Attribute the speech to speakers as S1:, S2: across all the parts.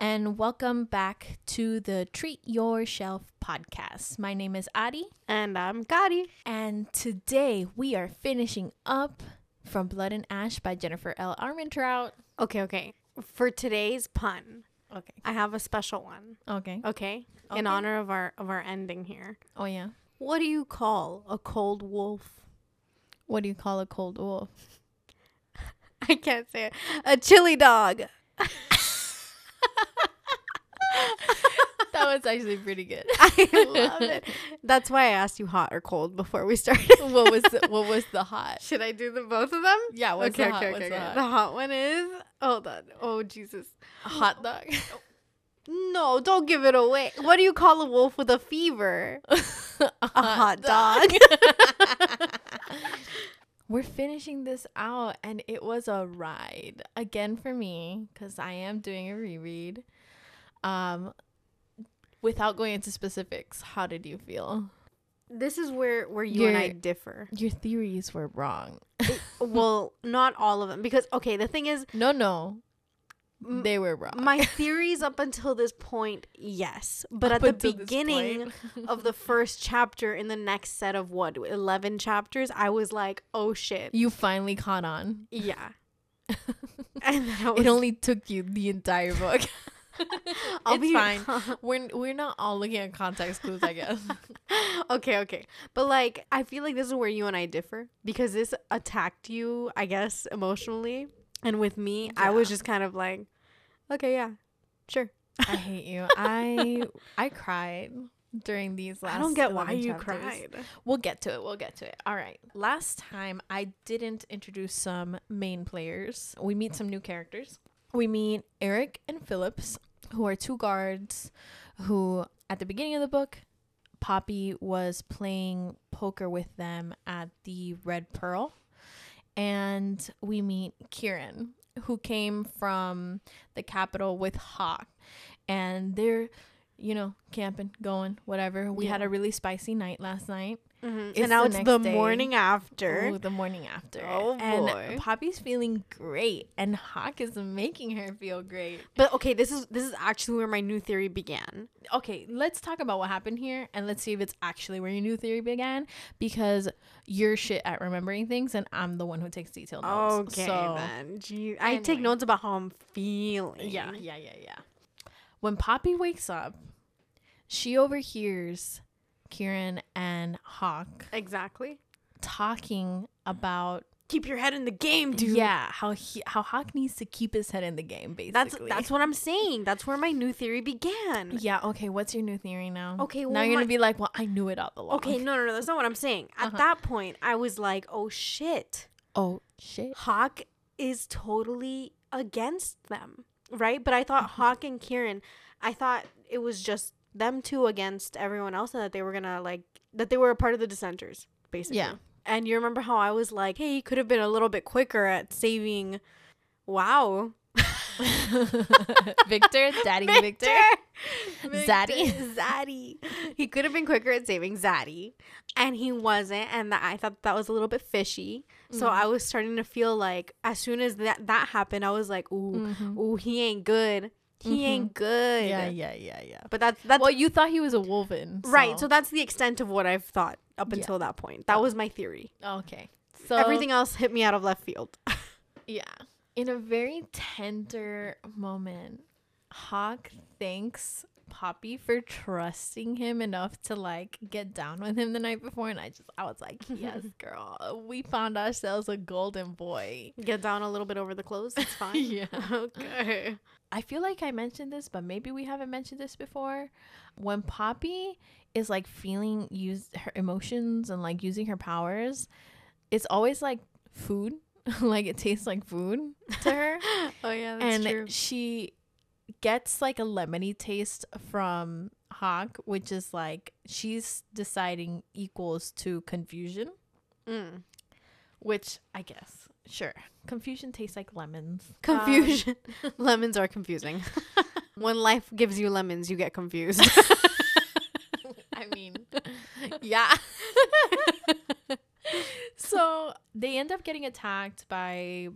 S1: and welcome back to the Treat Your Shelf podcast. My name is Adi,
S2: And I'm Gotti.
S1: and today we are finishing up From Blood and Ash by Jennifer L. Armentrout.
S2: Okay, okay. For today's pun,
S1: Okay.
S2: I have a special one.
S1: Okay.
S2: Okay? In honor of our of our ending here.
S1: Oh, yeah.
S2: What do you call a cold wolf?
S1: What do you call a cold wolf?
S2: I can't say it. A chili dog.
S1: That was actually pretty good.
S2: I love it. That's why I asked you hot or cold before we started.
S1: what was the, what was the hot?
S2: Should I do the both of them?
S1: Yeah, what's
S2: okay,
S1: the hot?
S2: okay,
S1: what's
S2: okay,
S1: the hot?
S2: The hot one is hold on. Oh Jesus.
S1: A hot dog.
S2: No, don't give it away. What do you call a wolf with a fever?
S1: a
S2: hot dog.
S1: We're finishing this out, and it was a ride again for me because I am doing a reread. Um, without going into specifics, how did you feel?
S2: This is where where you and I differ.
S1: Your theories were wrong.
S2: well, not all of them because okay, the thing is
S1: No, no, they were wrong.
S2: my theories up until this point, yes, but
S1: Up
S2: at the beginning of the first chapter in the next set of what 11 chapters, I was like, "Oh shit."
S1: you finally caught on.
S2: Yeah. and then I was,
S1: It only took you the entire book.
S2: I'll
S1: it's
S2: be
S1: fine. We're we're not all looking at context clues, I guess.
S2: okay, okay. But like I feel like this is where you and I differ because this attacked you, I guess, emotionally. And with me, I was just kind of like, "Okay, yeah. Sure."
S1: I hate you. I I cried during these last.
S2: I don't get why
S1: 11
S2: you
S1: chapters.
S2: cried.
S1: We'll get to it. We'll get to it. All right. Last time I didn't introduce some main players. We meet some new characters. We meet Eric and Phillips, who are two guards who at the beginning of the book Poppy was playing poker with them at the Red Pearl. And we meet Kieran, who came from the capital with Hawk. And they're, you know, camping, going, whatever. We had a really spicy night last night.
S2: Mhm.
S1: It's
S2: And now
S1: the
S2: it's the
S1: day.
S2: morning after.
S1: Ooh, the morning after.
S2: Oh,
S1: and
S2: boy.
S1: Poppy's feeling great, and Hawk is making her feel great.
S2: But okay, this is this is actually where my new theory began.
S1: Okay, let's talk about what happened here, and let's see if it's actually where your new theory began. Because you're shit at remembering things, and I'm the one who takes detailed notes.
S2: Okay,
S1: so,
S2: then. Gee, I take notes about how I'm feeling.
S1: Yeah, yeah, yeah, yeah. When Poppy wakes up, she overhears Kieran and Hawk
S2: exactly.
S1: talking about
S2: Keep your head in the game, dude.
S1: yeah how he how Hawk needs to keep his head in the game. Basically,
S2: That's that's what I'm saying. That's where my new theory began.
S1: Yeah, okay. What's your new theory now?
S2: Okay,
S1: now you're gonna be like, well, I knew it all along.
S2: Okay, no, no, no. That's not what I'm saying. At
S1: Uh-huh.
S2: that point, I was like, "Oh shit,
S1: Oh shit.
S2: Hawk is totally against them, right?" But I thought
S1: Mm-hmm.
S2: Hawk and Kieran, I thought it was just them two against everyone else, and that they were gonna like that they were a part of the dissenters, basically.
S1: Yeah.
S2: And you remember how I was like, "Hey, you could have been a little bit quicker at saving." Wow,
S1: Victor, Daddy Victor. Zaddy.
S2: Zaddy. He could have been quicker at saving Zaddy, and he wasn't. And that, I thought that was a little bit fishy. So
S1: Mm-hmm.
S2: I was starting to feel like as soon as that that happened, I was like, "Ooh,
S1: Mhm.
S2: ooh, he ain't good. He
S1: Mhm.
S2: ain't good."
S1: Yeah, yeah, yeah, yeah.
S2: But that's that's
S1: well, you thought he was a wolven,
S2: right. So that's the extent of what I've thought up
S1: Yeah.
S2: until that point. That was my theory.
S1: okay. So
S2: Everything else hit me out of left field.
S1: yeah. In a very tender moment, Hawk thanks Poppy for trusting him enough to like get down with him the night before, and I just I was like, yes, girl, we found ourselves a golden boy.
S2: Get down a little bit over the clothes. It's fine.
S1: Yeah.
S2: okay.
S1: I feel like I mentioned this, but maybe we haven't mentioned this before. When Poppy is like feeling use her emotions and like using her powers, it's always like food. like it tastes like food to her.
S2: Oh yeah, that's
S1: and
S2: true.
S1: she gets like a lemony taste from Hawk, which is like she's deciding equals to confusion,
S2: Mm.
S1: which I guess sure. Confusion tastes like lemons. Um,
S2: Confusion. lemons are confusing. when life gives you lemons, you get confused.
S1: I mean, yeah. so they end up getting attacked by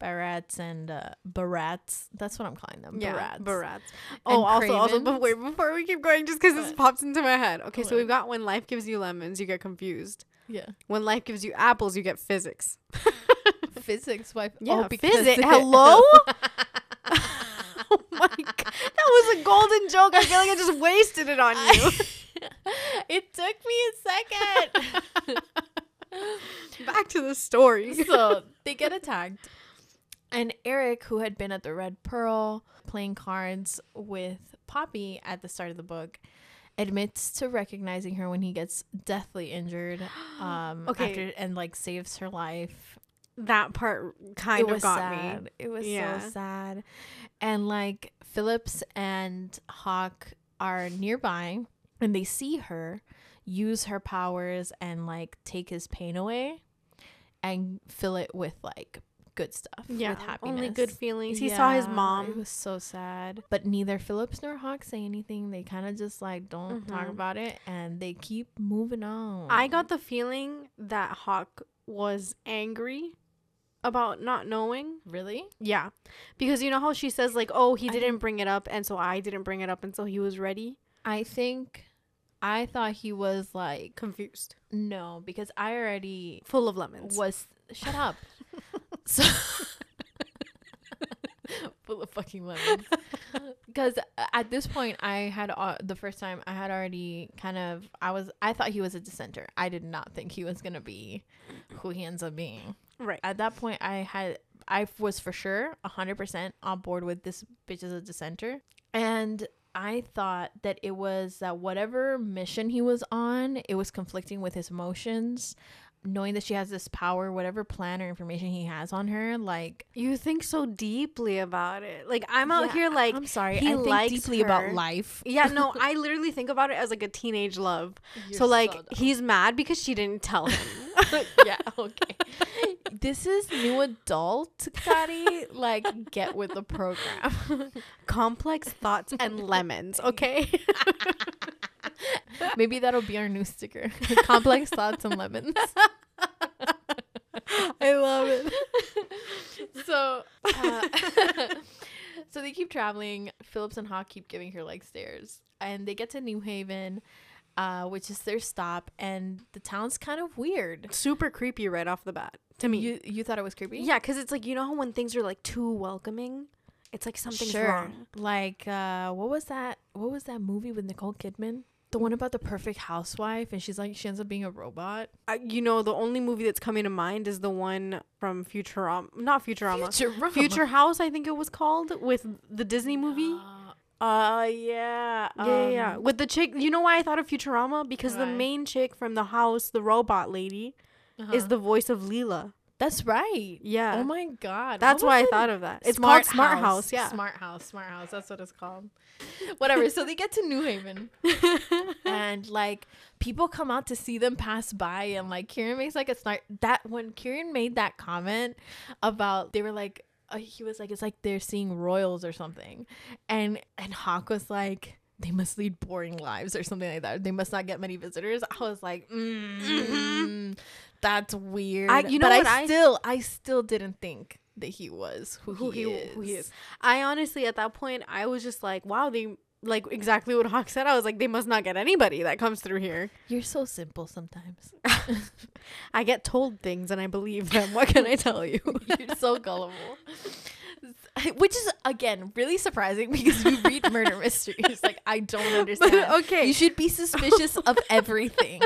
S1: Barats and uh, Barats. That's what I'm calling them.
S2: Yeah,
S1: Barats.
S2: Barats. Oh, also, also, but
S1: Cravens.
S2: wait, before we keep going, just because this pops into my head. Okay, so we've got when life gives you lemons, you get confused.
S1: Yeah.
S2: When life gives you apples, you get physics.
S1: Physics. wife.
S2: Yeah,
S1: oh,
S2: physics. Hello? oh my god, that was a golden joke. I feel like I just wasted it on you.
S1: it took me a second.
S2: Back to the story.
S1: so they get attacked. And Eric, who had been at the Red Pearl playing cards with Poppy at the start of the book, admits to recognizing her when he gets deathly injured. Um,
S2: Okay.
S1: After, and like saves her life.
S2: That part kind
S1: it
S2: of
S1: was
S2: got
S1: sad.
S2: me.
S1: It was
S2: Yeah.
S1: so sad. And like Phillips and Hawk are nearby and they see her use her powers and like take his pain away and fill it with like good stuff.
S2: Yeah, only good feelings. He saw his
S1: mom. It was so sad. But neither Phillips nor Hawk say anything. They kind of just like don't talk
S2: Mhm.
S1: about it and they keep moving on.
S2: I got the feeling that Hawk was angry about not knowing.
S1: really?
S2: Yeah. Because you know how she says like, "Oh, he
S1: I
S2: didn't bring it up and so I didn't bring it up until he was ready."
S1: I think I thought he was like
S2: Confused.
S1: no because I already
S2: Full of lemons.
S1: was shut up. so full of fucking lemons. Because at this point, I had uh, the first time I had already kind of I was I thought he was a dissenter. I did not think he was gonna be who he ends up being.
S2: Right.
S1: At that point, I had I was for sure hundred percent on board with this bitch as a dissenter, and I thought that it was that whatever mission he was on, it was conflicting with his emotions. Knowing that she has this power, whatever plan or information he has on her, like
S2: You think so deeply about it. Like I'm out
S1: Yeah,
S2: here like
S1: I'm sorry,
S2: he
S1: I think
S2: likes
S1: deeply
S2: her.
S1: about life.
S2: Yeah, no, I literally think about it as like a teenage love. so like he's mad because she didn't tell him.
S1: yeah, okay. this is new adult, Gotti. Like, get with the program.
S2: Complex thoughts and lemons, okay?
S1: Maybe that'll be our new sticker. Complex thoughts and lemons.
S2: I love it.
S1: So, uh, so they keep traveling. Phillips and Hawk keep giving her like stares, and they get to New Haven, uh, which is their stop, and the town's kind of weird.
S2: Super creepy right off the bat to me.
S1: You you thought it was creepy?
S2: yeah, because it's like you know how when things are like too welcoming, it's like something's
S1: sure.
S2: wrong.
S1: Like, uh, what was that? What was that movie with Nicole Kidman? The one about the perfect housewife, and she's like she ends up being a robot.
S2: I, you know, the only movie that's coming to mind is the one from Futurama, not Futurama,
S1: Futurama.
S2: Future House, I think it was called, with the Disney movie.
S1: Uh, uh, yeah.
S2: yeah, yeah, yeah.
S1: um,
S2: With the chick, you know why I thought of Futurama? Because the main chick from the house, the robot lady, is
S1: uh-huh.
S2: the voice of Leela.
S1: That's right.
S2: Yeah.
S1: Oh my god.
S2: That's why I thought of that. It's called Smart House. Yeah.
S1: Smart House. Smart House. That's what it's called. Whatever. So they get to New Haven, and like people come out to see them pass by, and like Kieran makes like a snark. That when Kieran made that comment about they were like. Uh, he was like, it's like they're seeing royals or something, and and Hawk was like, they must lead boring lives or something like that. They must not get many visitors. I was like, mm, that's weird.
S2: I- you know
S1: but I
S2: I-
S1: still, I still didn't think that he was who,
S2: who
S1: he,
S2: he
S1: is.
S2: who he is. I honestly, at that point, I was just like, wow, they like exactly what Hawk said. I was like, they must not get anybody that comes through here.
S1: You're so simple sometimes.
S2: I get told things and I believe them. What can I tell you?
S1: You're so gullible. Which is again really surprising because you read murder mysteries. Like I don't understand.
S2: okay.
S1: You should be suspicious of everything.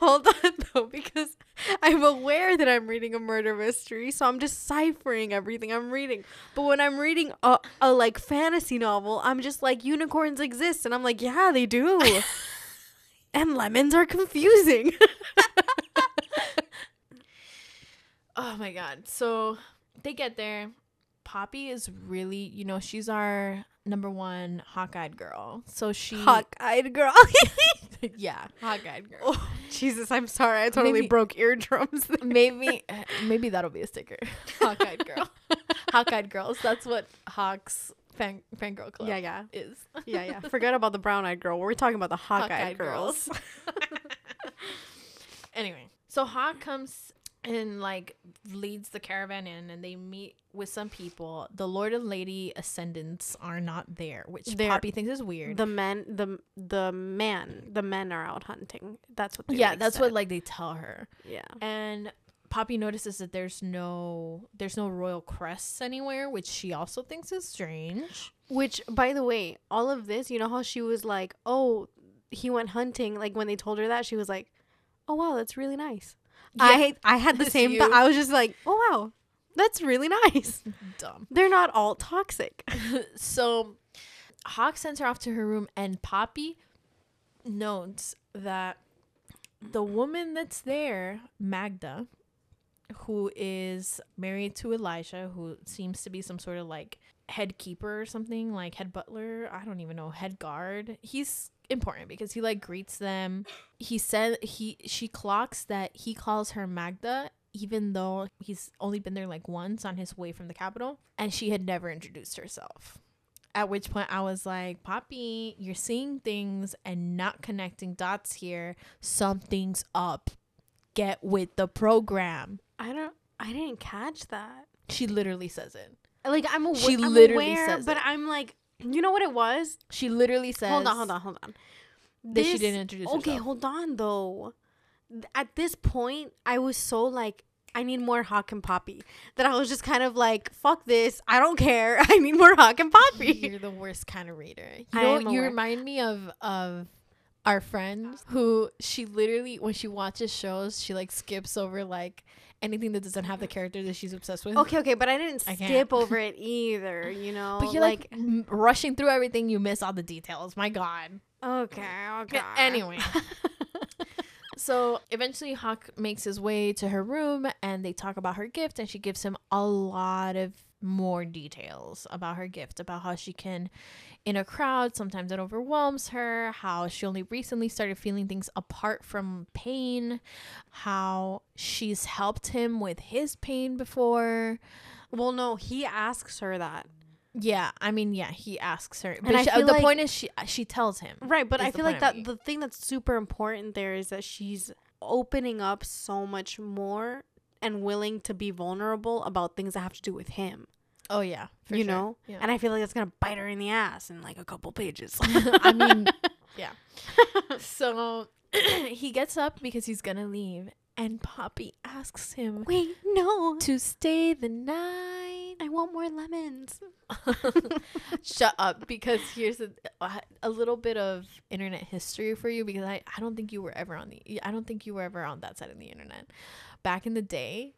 S2: Hold on though, because I'm aware that I'm reading a murder mystery, so I'm deciphering everything I'm reading. But when I'm reading a, a like fantasy novel, I'm just like unicorns exist, and I'm like, yeah, they do. and lemons are confusing.
S1: Oh my god. So they get there. Poppy is really, you know, she's our number one hawk-eyed girl. So she
S2: Hawk-eyed girl.
S1: yeah, hawk-eyed girl.
S2: oh, Jesus, I'm sorry. I totally
S1: Maybe-
S2: broke eardrums. there.
S1: maybe maybe that'll be a sticker. Hawk-eyed girl. hawk-eyed girls. That's what Hawk's fan fangirl club
S2: yeah, yeah,
S1: is.
S2: yeah, yeah. Forget about the brown-eyed girl. We're talking about the hawk-eyed,
S1: Hawk-eyed
S2: girls.
S1: girls. anyway, so Hawk comes and like leads the caravan in and they meet with some people the lord and lady ascendants are not there which
S2: They're-
S1: poppy thinks is weird
S2: The men, the the men, the men are out hunting. That's what. They
S1: yeah
S2: like,
S1: that's
S2: said.
S1: what like they tell her
S2: Yeah.
S1: and poppy notices that there's no there's no royal crests anywhere which she also thinks is strange
S2: Which, by the way, all of this, you know how she was like, "Oh, he went hunting." Like when they told her that, she was like, "Oh wow, that's really nice." I I had the same. Th- I was just like, "Oh wow, that's really nice."
S1: dumb
S2: They're not all toxic.
S1: so Hawk sends her off to her room, and Poppy notes that the woman that's there, Magda, who is married to Elijah, who seems to be some sort of like head keeper or something, like head butler, I don't even know, head guard. He's important because he like greets them. He said he she clocks that he calls her Magda even though he's only been there like once on his way from the capital and she had never introduced herself. At which point I was like, Poppy, you're seeing things and not connecting dots here. Something's up. Get with the program.
S2: I don't. I didn't catch that.
S1: She literally says it.
S2: Like I'm aware.
S1: She literally
S2: aware,
S1: says
S2: but
S1: it.
S2: I'm like, you know what it was?
S1: She literally says
S2: hold on, hold on, hold on.
S1: that she didn't introduce
S2: Okay,
S1: herself.
S2: hold on though. At this point, I was so like, I need more Hawk and Poppy that I was just kind of like, fuck this. I don't care. I need more Hawk and Poppy.
S1: You're the worst kind of reader. You
S2: I
S1: know, you remind me of of our friend who she literally when she watches shows, she like skips over like anything that doesn't have the character that she's obsessed with.
S2: Okay, okay, but I didn't
S1: I
S2: skip over it either. You know,
S1: But you're like, m- rushing through everything, you miss all the details. My God.
S2: okay, okay.
S1: Anyway. So eventually, Hawk makes his way to her room and they talk about her gift, and she gives him a lot of more details about her gift, about how she can, in a crowd, sometimes it overwhelms her, how she only recently started feeling things apart from pain, how she's helped him with his pain before.
S2: well, no, he asks her that.
S1: Yeah, I mean, yeah, he asks her, but
S2: And I
S1: she- uh,
S2: feel
S1: the
S2: like-
S1: point is, she uh, she tells him.
S2: Right, but I feel like that the thing that's super important there is that she's opening up so much more and willing to be vulnerable about things that have to do with him.
S1: Oh yeah,
S2: you
S1: sure.
S2: know?
S1: Yeah.
S2: And I feel like that's gonna bite her in the ass in like a couple pages.
S1: I mean, yeah. So he gets up because he's gonna leave, and Poppy asks him
S2: Wait, no.
S1: to stay the night.
S2: I want more lemons.
S1: Shut up, because here's a, uh, a little bit of internet history for you. Because I, I don't think you were ever on the I don't think you were ever on that side of the internet. Back in the day,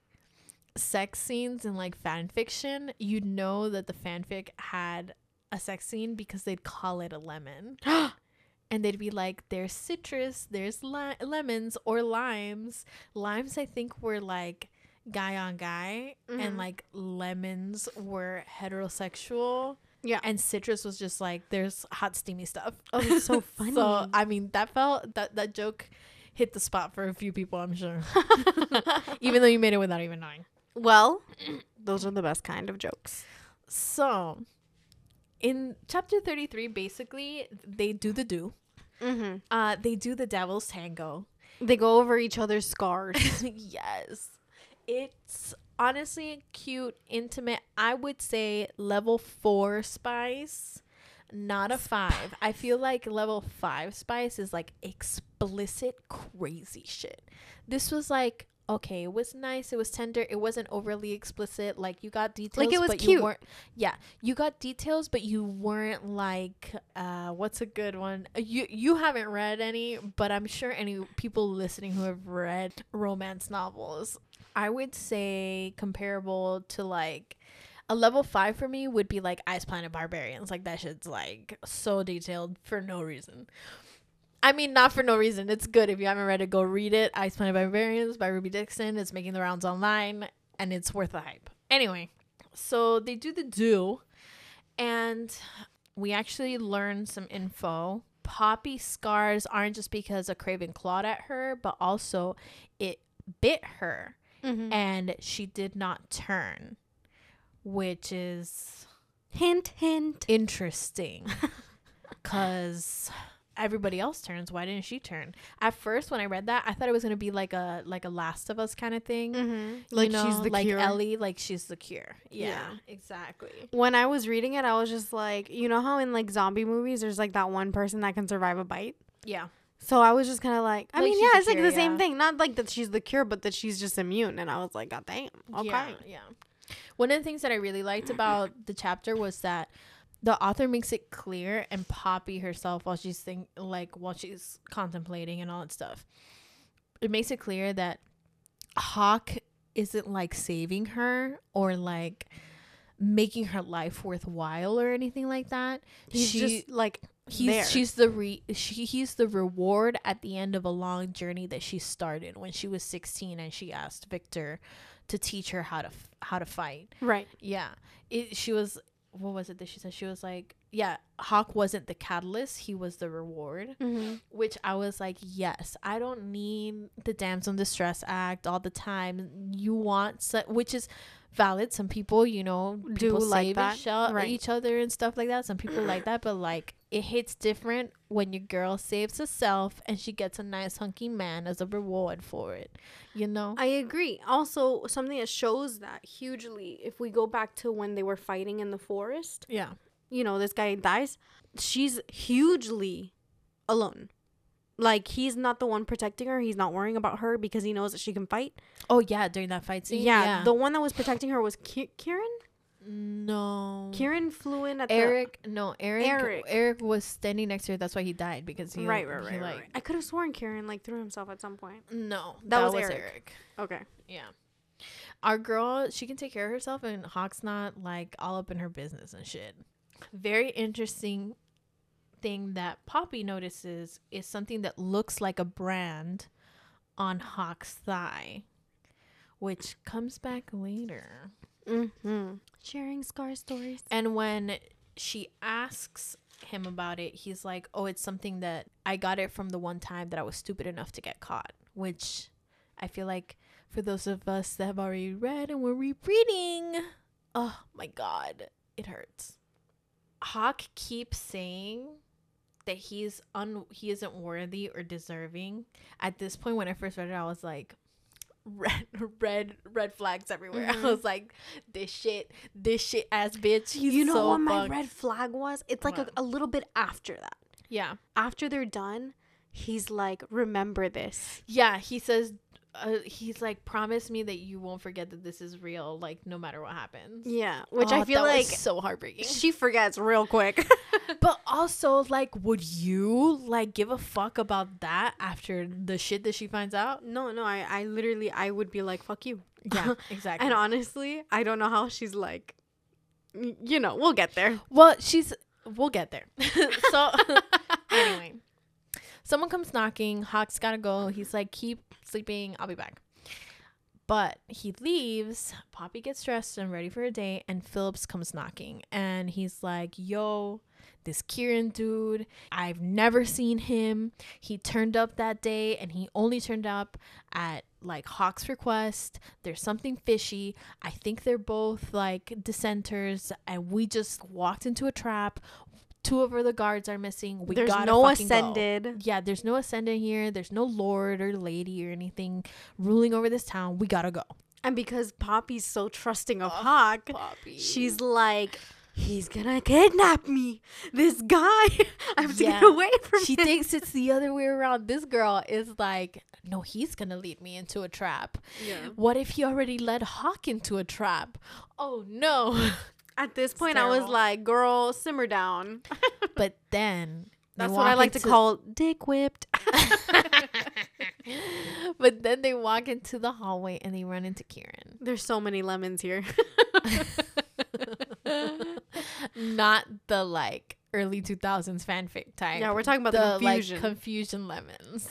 S1: sex scenes in like fan fiction, you'd know that the fanfic had a sex scene because they'd call it a lemon. and they'd be like there's citrus there's li- lemons or limes limes i think were like guy on guy
S2: Mhm.
S1: and like lemons were heterosexual
S2: Yeah.
S1: and citrus was just like there's hot steamy stuff
S2: Oh, that's so funny.
S1: so i mean that felt that that joke hit the spot for a few people i'm sure even though you made it without even knowing
S2: well, those are the best kind of jokes.
S1: so in chapter 33 basically they do the do
S2: Mm-hmm.
S1: uh they do the devil's tango
S2: They go over each other's scars.
S1: yes. It's honestly cute, intimate. I would say level four spice, not a five. I feel like level five spice is like explicit crazy shit. This was like okay, it was nice, it was tender, it wasn't overly explicit. Like you got details, like
S2: it was
S1: but
S2: cute.
S1: you weren't. Yeah, you got details, but you weren't like, uh, what's a good one? Uh, You you haven't read any, but I'm sure any people listening who have read romance novels, I would say comparable to like. A level five for me would be like Ice Planet Barbarians. Like that shit's like so detailed for no reason. I mean, not for no reason. It's good if you haven't read it. Go read it. Ice Planet Barbarians by Ruby Dixon. It's making the rounds online, and it's worth the hype. Anyway, so they do the do, and we actually learn some info. Poppy scars aren't just because a craven clawed at her, but also it bit her,
S2: Mm-hmm.
S1: and she did not turn, which is
S2: Hint, hint.
S1: interesting because everybody else turns. Why didn't she turn? At first, when I read that, I thought it was gonna be like a like a Last of Us kind of thing.
S2: Mm-hmm.
S1: You
S2: Like
S1: know,
S2: she's the
S1: like
S2: cure.
S1: Ellie, like she's the cure. Yeah,
S2: Yeah.
S1: exactly.
S2: When I was reading it, I was just like, you know how in like zombie movies, there's like that one person that can survive a bite.
S1: Yeah,
S2: So I was just kind of like, I
S1: Like
S2: mean, yeah, it's like
S1: cure,
S2: the same thing. Not like that she's the cure, but that she's just immune. And I was like, God damn. Okay.
S1: Yeah, yeah. One of the things that I really liked about the chapter was that the author makes it clear and Poppy herself while she's think like while she's contemplating and all that stuff. It makes it clear that Hawk isn't like saving her or like making her life worthwhile or anything like that.
S2: He's
S1: she
S2: just like,
S1: he's
S2: there.
S1: she's the re she he's the reward at the end of a long journey that she started when she was 16 and she asked Victor to teach her how to f- how to fight.
S2: right.
S1: Yeah. It she was what was it that she said? She was like, yeah, Hawk wasn't the catalyst, he was the reward.
S2: Mm-hmm.
S1: Which I was like, yes, I don't need the damsel in distress act all the time. You want, so, which is valid. Some people, you know,
S2: Do
S1: people
S2: like that,
S1: shell
S2: right.
S1: each other and stuff like that. Some people like that, but like it hits different when your girl saves herself and she gets a nice hunky man as a reward for it. You know?
S2: I agree. Also, something that shows that hugely, if we go back to when they were fighting in the forest,
S1: yeah.
S2: you know, this guy dies, she's hugely alone. Like, he's not the one protecting her. He's not worrying about her because he knows that she can fight.
S1: Oh yeah, during that fight scene.
S2: Yeah, the one that was protecting her was Ki- Kieran.
S1: No.
S2: Kieran flew in at
S1: Eric, no, Eric,
S2: Eric.
S1: Eric. was standing next to her. That's why he died because he
S2: right, right, right,
S1: like,
S2: right. I could have sworn Kieran like threw himself at some point.
S1: No,
S2: That
S1: that,
S2: was
S1: was,
S2: Eric.
S1: Eric.
S2: Okay.
S1: Yeah. Our girl, she can take care of herself, and Hawk's not like all up in her business and shit. Very interesting thing that Poppy notices is something that looks like a brand on Hawk's thigh, which comes back later.
S2: Mm-hmm. Sharing scar stories.
S1: And when she asks him about it, he's like, "Oh, it's something that I got it from the one time that I was stupid enough to get caught." Which I feel like for those of us that have already read and we're rereading, oh my god, it hurts. Hawk keeps saying that he's un he isn't worthy or deserving. At this point, when I first read it, I was like, red red red flags everywhere.
S2: Mhm.
S1: I was like, this shit, this shit ass bitch. He's
S2: you know
S1: so
S2: what my red flag was? It's like a, a little bit after that.
S1: Yeah,
S2: After they're done, he's like, remember this.
S1: yeah. He says, uh, he's like, promise me that you won't forget that this is real. Like no matter what happens.
S2: Yeah. Which
S1: Oh,
S2: I feel like
S1: so heartbreaking.
S2: she forgets real quick.
S1: but also, like, would you like give a fuck about that after the shit that she finds out?
S2: no, no, I, I literally, I would be like, fuck you.
S1: Yeah, exactly.
S2: And honestly, I don't know how she's like, you know, we'll get there.
S1: Well, she's. We'll get there. so, anyway, someone comes knocking. Hawk's gotta go. He's like, "Keep sleeping. I'll be back." But he leaves. Poppy gets dressed and ready for a day, and Phillips comes knocking, and he's like, "Yo." This Kieran dude, I've never seen him. He turned up that day and he only turned up at like Hawk's request. There's something fishy. I think they're both like dissenters, and we just walked into a trap. Two of the guards are missing. We
S2: There's
S1: gotta
S2: no
S1: fucking go.
S2: ascended.
S1: Yeah, there's no ascendant here. There's no lord or lady or anything ruling over this town. We gotta go.
S2: And because Poppy's so trusting of
S1: Oh,
S2: Hawk,
S1: Poppy.
S2: she's like, he's gonna kidnap me. This guy, I have to get away from
S1: she
S2: him.
S1: She thinks it's the other way around. This girl is like, no, he's gonna lead me into a trap.
S2: Yeah.
S1: What if he already led Hawk into a trap? Oh no.
S2: At this point, I was like, girl, simmer down.
S1: but then
S2: That's what I like to call dick whipped.
S1: but then they walk into the hallway and they run into Kieran.
S2: There's so many lemons here.
S1: Not the like early 2000s fanfic type.
S2: yeah, we're talking about the,
S1: the
S2: confusion.
S1: like confusion lemons.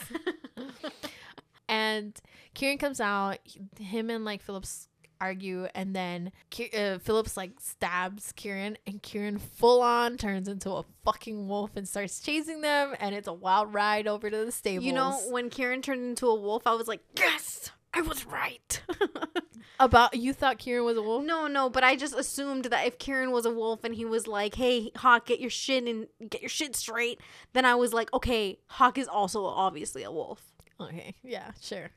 S1: and Kieran comes out, him and like Phillips argue and then uh, Phillips like stabs Kieran and Kieran full on turns into a fucking wolf and starts chasing them and it's a wild ride over to the stables.
S2: you know, when Kieran turned into a wolf, I was like, yes, I was right.
S1: About you thought Kieran was a wolf?
S2: no, no, but I just assumed that if Kieran was a wolf and he was like, "Hey, Hawk, get your shit and get your shit straight," then I was like, "Okay, Hawk is also obviously a wolf."
S1: Okay, yeah, sure.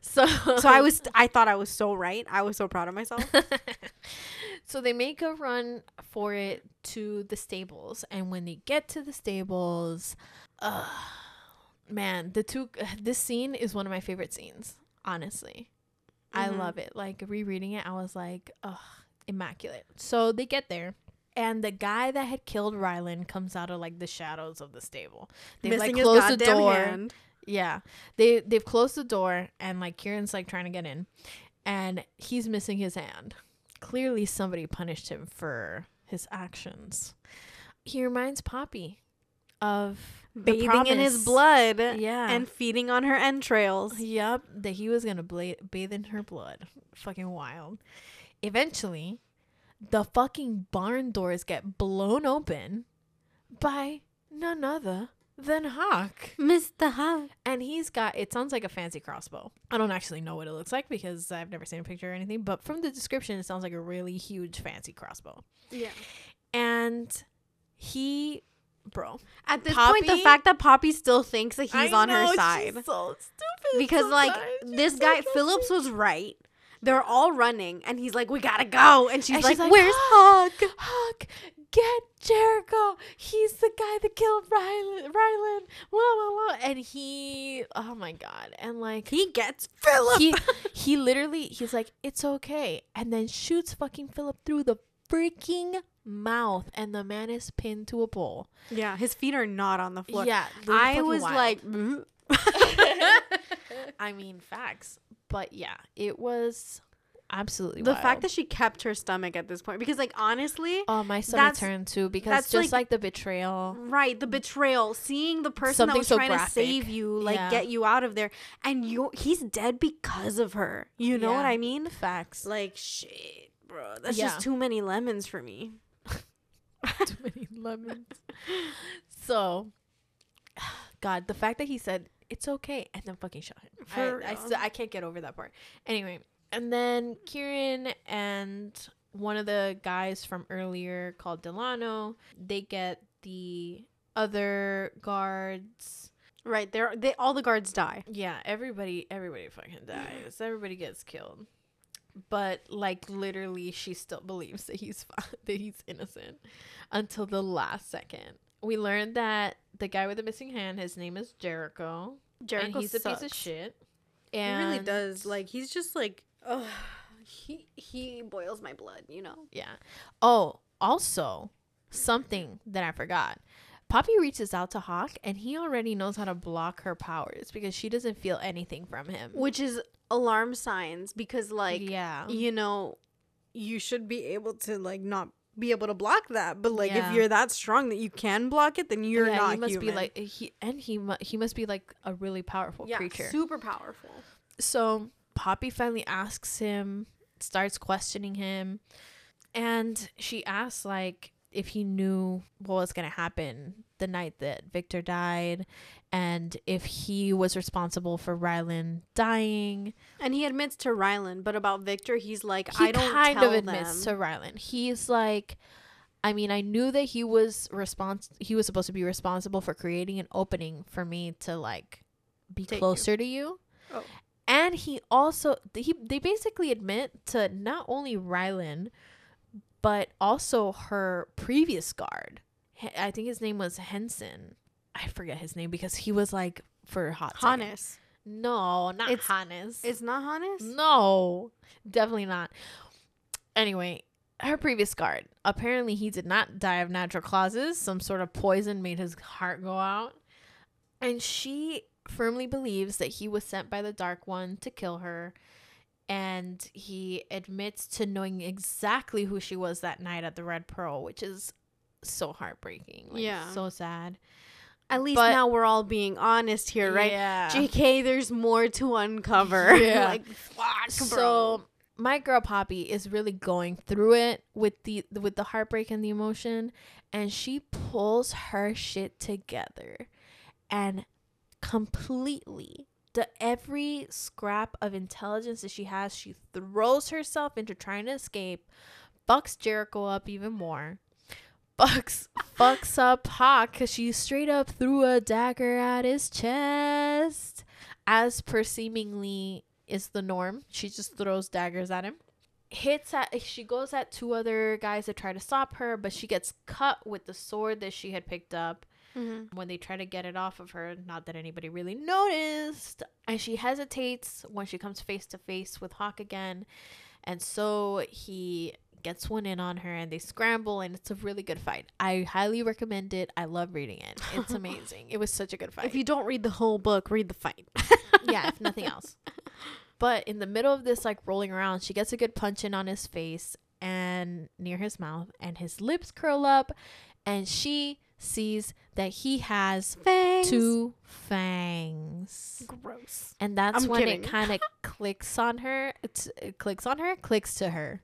S1: So
S2: So I was, I thought I was so right. I was so proud of myself.
S1: so they make a run for it to the stables, and when they get to the stables, uh, man, the two this scene is one of my favorite scenes. Honestly, I
S2: Mhm.
S1: love it. Like rereading it, I was like, ugh, immaculate. So they get there. And the guy that had killed Rylan comes out of like the shadows of the stable. They've
S2: Missing
S1: like
S2: his
S1: closed the door.
S2: hand.
S1: Yeah. They they've closed the door and like Kieran's like trying to get in and he's missing his hand. Clearly somebody punished him for his actions. He reminds Poppy of
S2: bathing in his blood
S1: Yeah.
S2: and feeding on her entrails.
S1: Yep, that he was gonna bla- bathe in her blood. Fucking wild. Eventually, the fucking barn doors get blown open by none other than Hawk.
S2: Mr. Hawk.
S1: And he's got it sounds like a fancy crossbow. I don't actually know what it looks like because I've never seen a picture or anything, but from the description it sounds like a really huge fancy crossbow.
S2: Yeah.
S1: And he bro.
S2: At this point, the fact that Poppy still thinks that he's
S1: I
S2: on her
S1: know, she's
S2: side.
S1: so stupid.
S2: because like this guy Phillips was right. They're all running, and he's like, "We gotta go," and she's,
S1: And
S2: like,
S1: she's like,
S2: "Where's Hawk?"
S1: Huck, get Jericho. He's the guy that killed Rylan. Rylan. Blah, blah, blah. And he, oh my god, and like
S2: He gets Philip.
S1: he he literally he's like it's okay, and then shoots fucking Philip through the freaking mouth, and the man is pinned to a pole.
S2: yeah, his feet are not on the floor.
S1: Yeah,
S2: I was
S1: wild.
S2: like, "Mm."
S1: I mean facts, but yeah, it was absolutely
S2: the
S1: wild.
S2: fact that she kept her stomach at this point, because like honestly,
S1: Oh, my stomach turned too because
S2: that's
S1: just
S2: like-
S1: like, the betrayal.
S2: right, the betrayal, seeing the person
S1: Something
S2: that was
S1: so
S2: trying
S1: graphic.
S2: to save you, like
S1: Yeah.
S2: get you out of there, and you he's dead because of her. You know what I mean?
S1: Facts.
S2: Like shit, bro. That's
S1: Yeah.
S2: just too many lemons for me.
S1: Too many lemons. So, God, the fact that he said it's okay and then fucking shot him. I, I, I can't get over that part. Anyway, and then Kieran and one of the guys from earlier called Delano, they get the other guards.
S2: Right, there they all the guards die.
S1: Yeah, everybody, everybody fucking dies. Everybody gets killed. But like literally, she still believes that he's that he's innocent until the last second. We learned that the guy with the missing hand, his name is Jericho,
S2: Jericho
S1: and he's a piece of
S2: sucks.
S1: shit.
S2: He
S1: And
S2: really does. Like he's just like, ugh, he he boils my blood. You know.
S1: Yeah. Oh, also something that I forgot. Poppy reaches out to Hawk, and he already knows how to block her powers because she doesn't feel anything from him.
S2: Which is alarm signs because like
S1: yeah.
S2: you know, you should be able to like not be able to block that. But like
S1: Yeah.
S2: if you're that strong that you can block it, then you're
S1: yeah,
S2: not
S1: he must
S2: human.
S1: be like he and he mu- he must be like a really powerful
S2: yeah,
S1: creature.
S2: super powerful.
S1: so Poppy finally asks him, starts questioning him, and she asks like if he knew what was gonna happen the night that Victor died, and if he was responsible for Rylan dying.
S2: And he admits to Rylan, but about Victor, he's like,
S1: He
S2: I don't
S1: kind of admits
S2: them.
S1: to Rylan. He's like. I mean, I knew that he was respons- he was supposed to be responsible for creating an opening for me to like be
S2: Take you.
S1: closer to you.
S2: Oh.
S1: And he also he they basically admit to not only Rylan but also her previous guard. I think his name was Henson. I forget his name because he was like for hot second. No, not
S2: It's-
S1: Hannes.
S2: It's not Hannes.
S1: No, definitely not. Anyway, her previous guard. Apparently, he did not die of natural causes. Some sort of poison made his heart go out. And she firmly believes that he was sent by the Dark One to kill her. And he admits to knowing exactly who she was that night at the Red Pearl, which is so heartbreaking. Like,
S2: Yeah.
S1: So sad.
S2: At least
S1: But-
S2: now we're all being honest here, right?
S1: Yeah.
S2: JK, there's more to uncover.
S1: Yeah.
S2: like, fuck,
S1: so my girl Poppy is really going through it with the with the heartbreak and the emotion and she pulls her shit together and completely the every scrap of intelligence that she has, she throws herself into trying to escape, bucks Jericho up even more. bucks fucks up Hawk because she straight up threw a dagger at his chest. As per seemingly is the norm. She just throws daggers at him. Hits at she goes at two other guys that try to stop her, but she gets cut with the sword that she had picked up
S2: Mm-hmm.
S1: when they try to get it off of her. Not that anybody really noticed. And she hesitates when she comes face to face with Hawk again. And so he gets one in on her and they scramble and it's a really good fight. I highly recommend it. I love reading it. It's amazing. it was such a good fight.
S2: If you don't read the whole book, read the fight.
S1: yeah, if nothing else. But in the middle of this like rolling around, she gets a good punch in on his face and near his mouth and his lips curl up and she sees that he has
S2: Fangs.
S1: two fangs.
S2: Gross.
S1: And that's
S2: I'm
S1: when
S2: kidding.
S1: it kind of clicks on her. It's, it clicks on her, clicks to her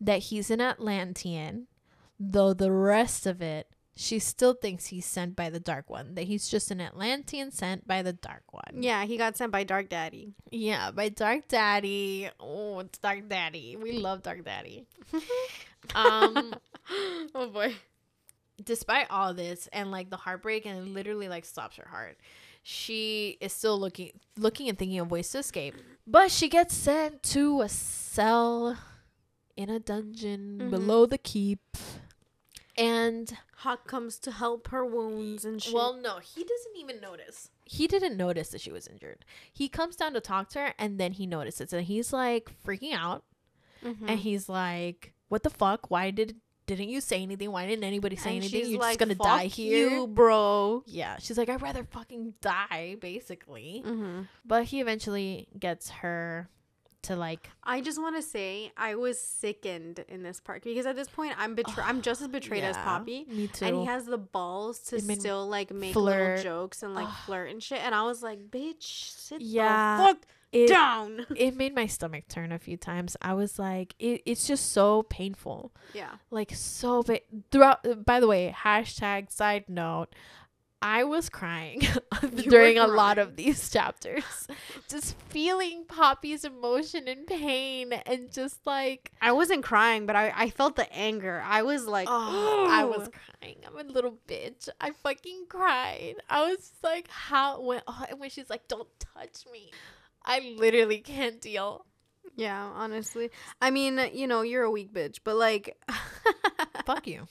S1: that he's an Atlantean, though the rest of it, she still thinks he's sent by the Dark One, that he's just an Atlantean sent by the Dark One.
S2: Yeah, he got sent by Dark Daddy.
S1: Yeah, by Dark Daddy. Oh, it's Dark Daddy. We love Dark Daddy. um. Despite all this and like the heartbreak and it literally like stops her heart she is still looking looking and thinking of ways to escape but she gets sent to a cell in a dungeon
S2: Mhm.
S1: below the keep and
S2: Hawk comes to help her wounds and shit.
S1: well no he doesn't even notice he didn't notice that she was injured he comes down to talk to her and then he notices and he's like freaking out
S2: Mhm.
S1: and he's like what the fuck why did didn't you say anything why didn't anybody say
S2: And
S1: anything
S2: she's
S1: you're
S2: like,
S1: just gonna die here
S2: you, bro.
S1: Yeah, she's like, I'd rather fucking die, basically.
S2: Mm-hmm.
S1: But he eventually gets her to like,
S2: I just want to say I was sickened in this part because at this point I'm betray- I'm just as betrayed as Poppy.
S1: Me too.
S2: And he has the balls to
S1: It made me
S2: still like make
S1: flirt.
S2: little jokes and like
S1: Ugh.
S2: flirt and shit. And I was like, bitch, sit
S1: Yeah,
S2: the fuck
S1: it,
S2: down.
S1: it made my stomach turn a few times. I was like, it, it's just so painful.
S2: yeah.
S1: Like, so throughout. By the way, hashtag side note. I was crying during a lot of these chapters. just feeling Poppy's emotion and pain and just like
S2: I wasn't crying, but I, I felt the anger. I was like,
S1: Oh, I was crying. I'm a little bitch. I fucking cried. I was like, how when oh, and when she's like, "Don't touch me," I literally can't deal.
S2: Yeah, honestly. I mean, you know, you're a weak bitch, but like
S1: Fuck you.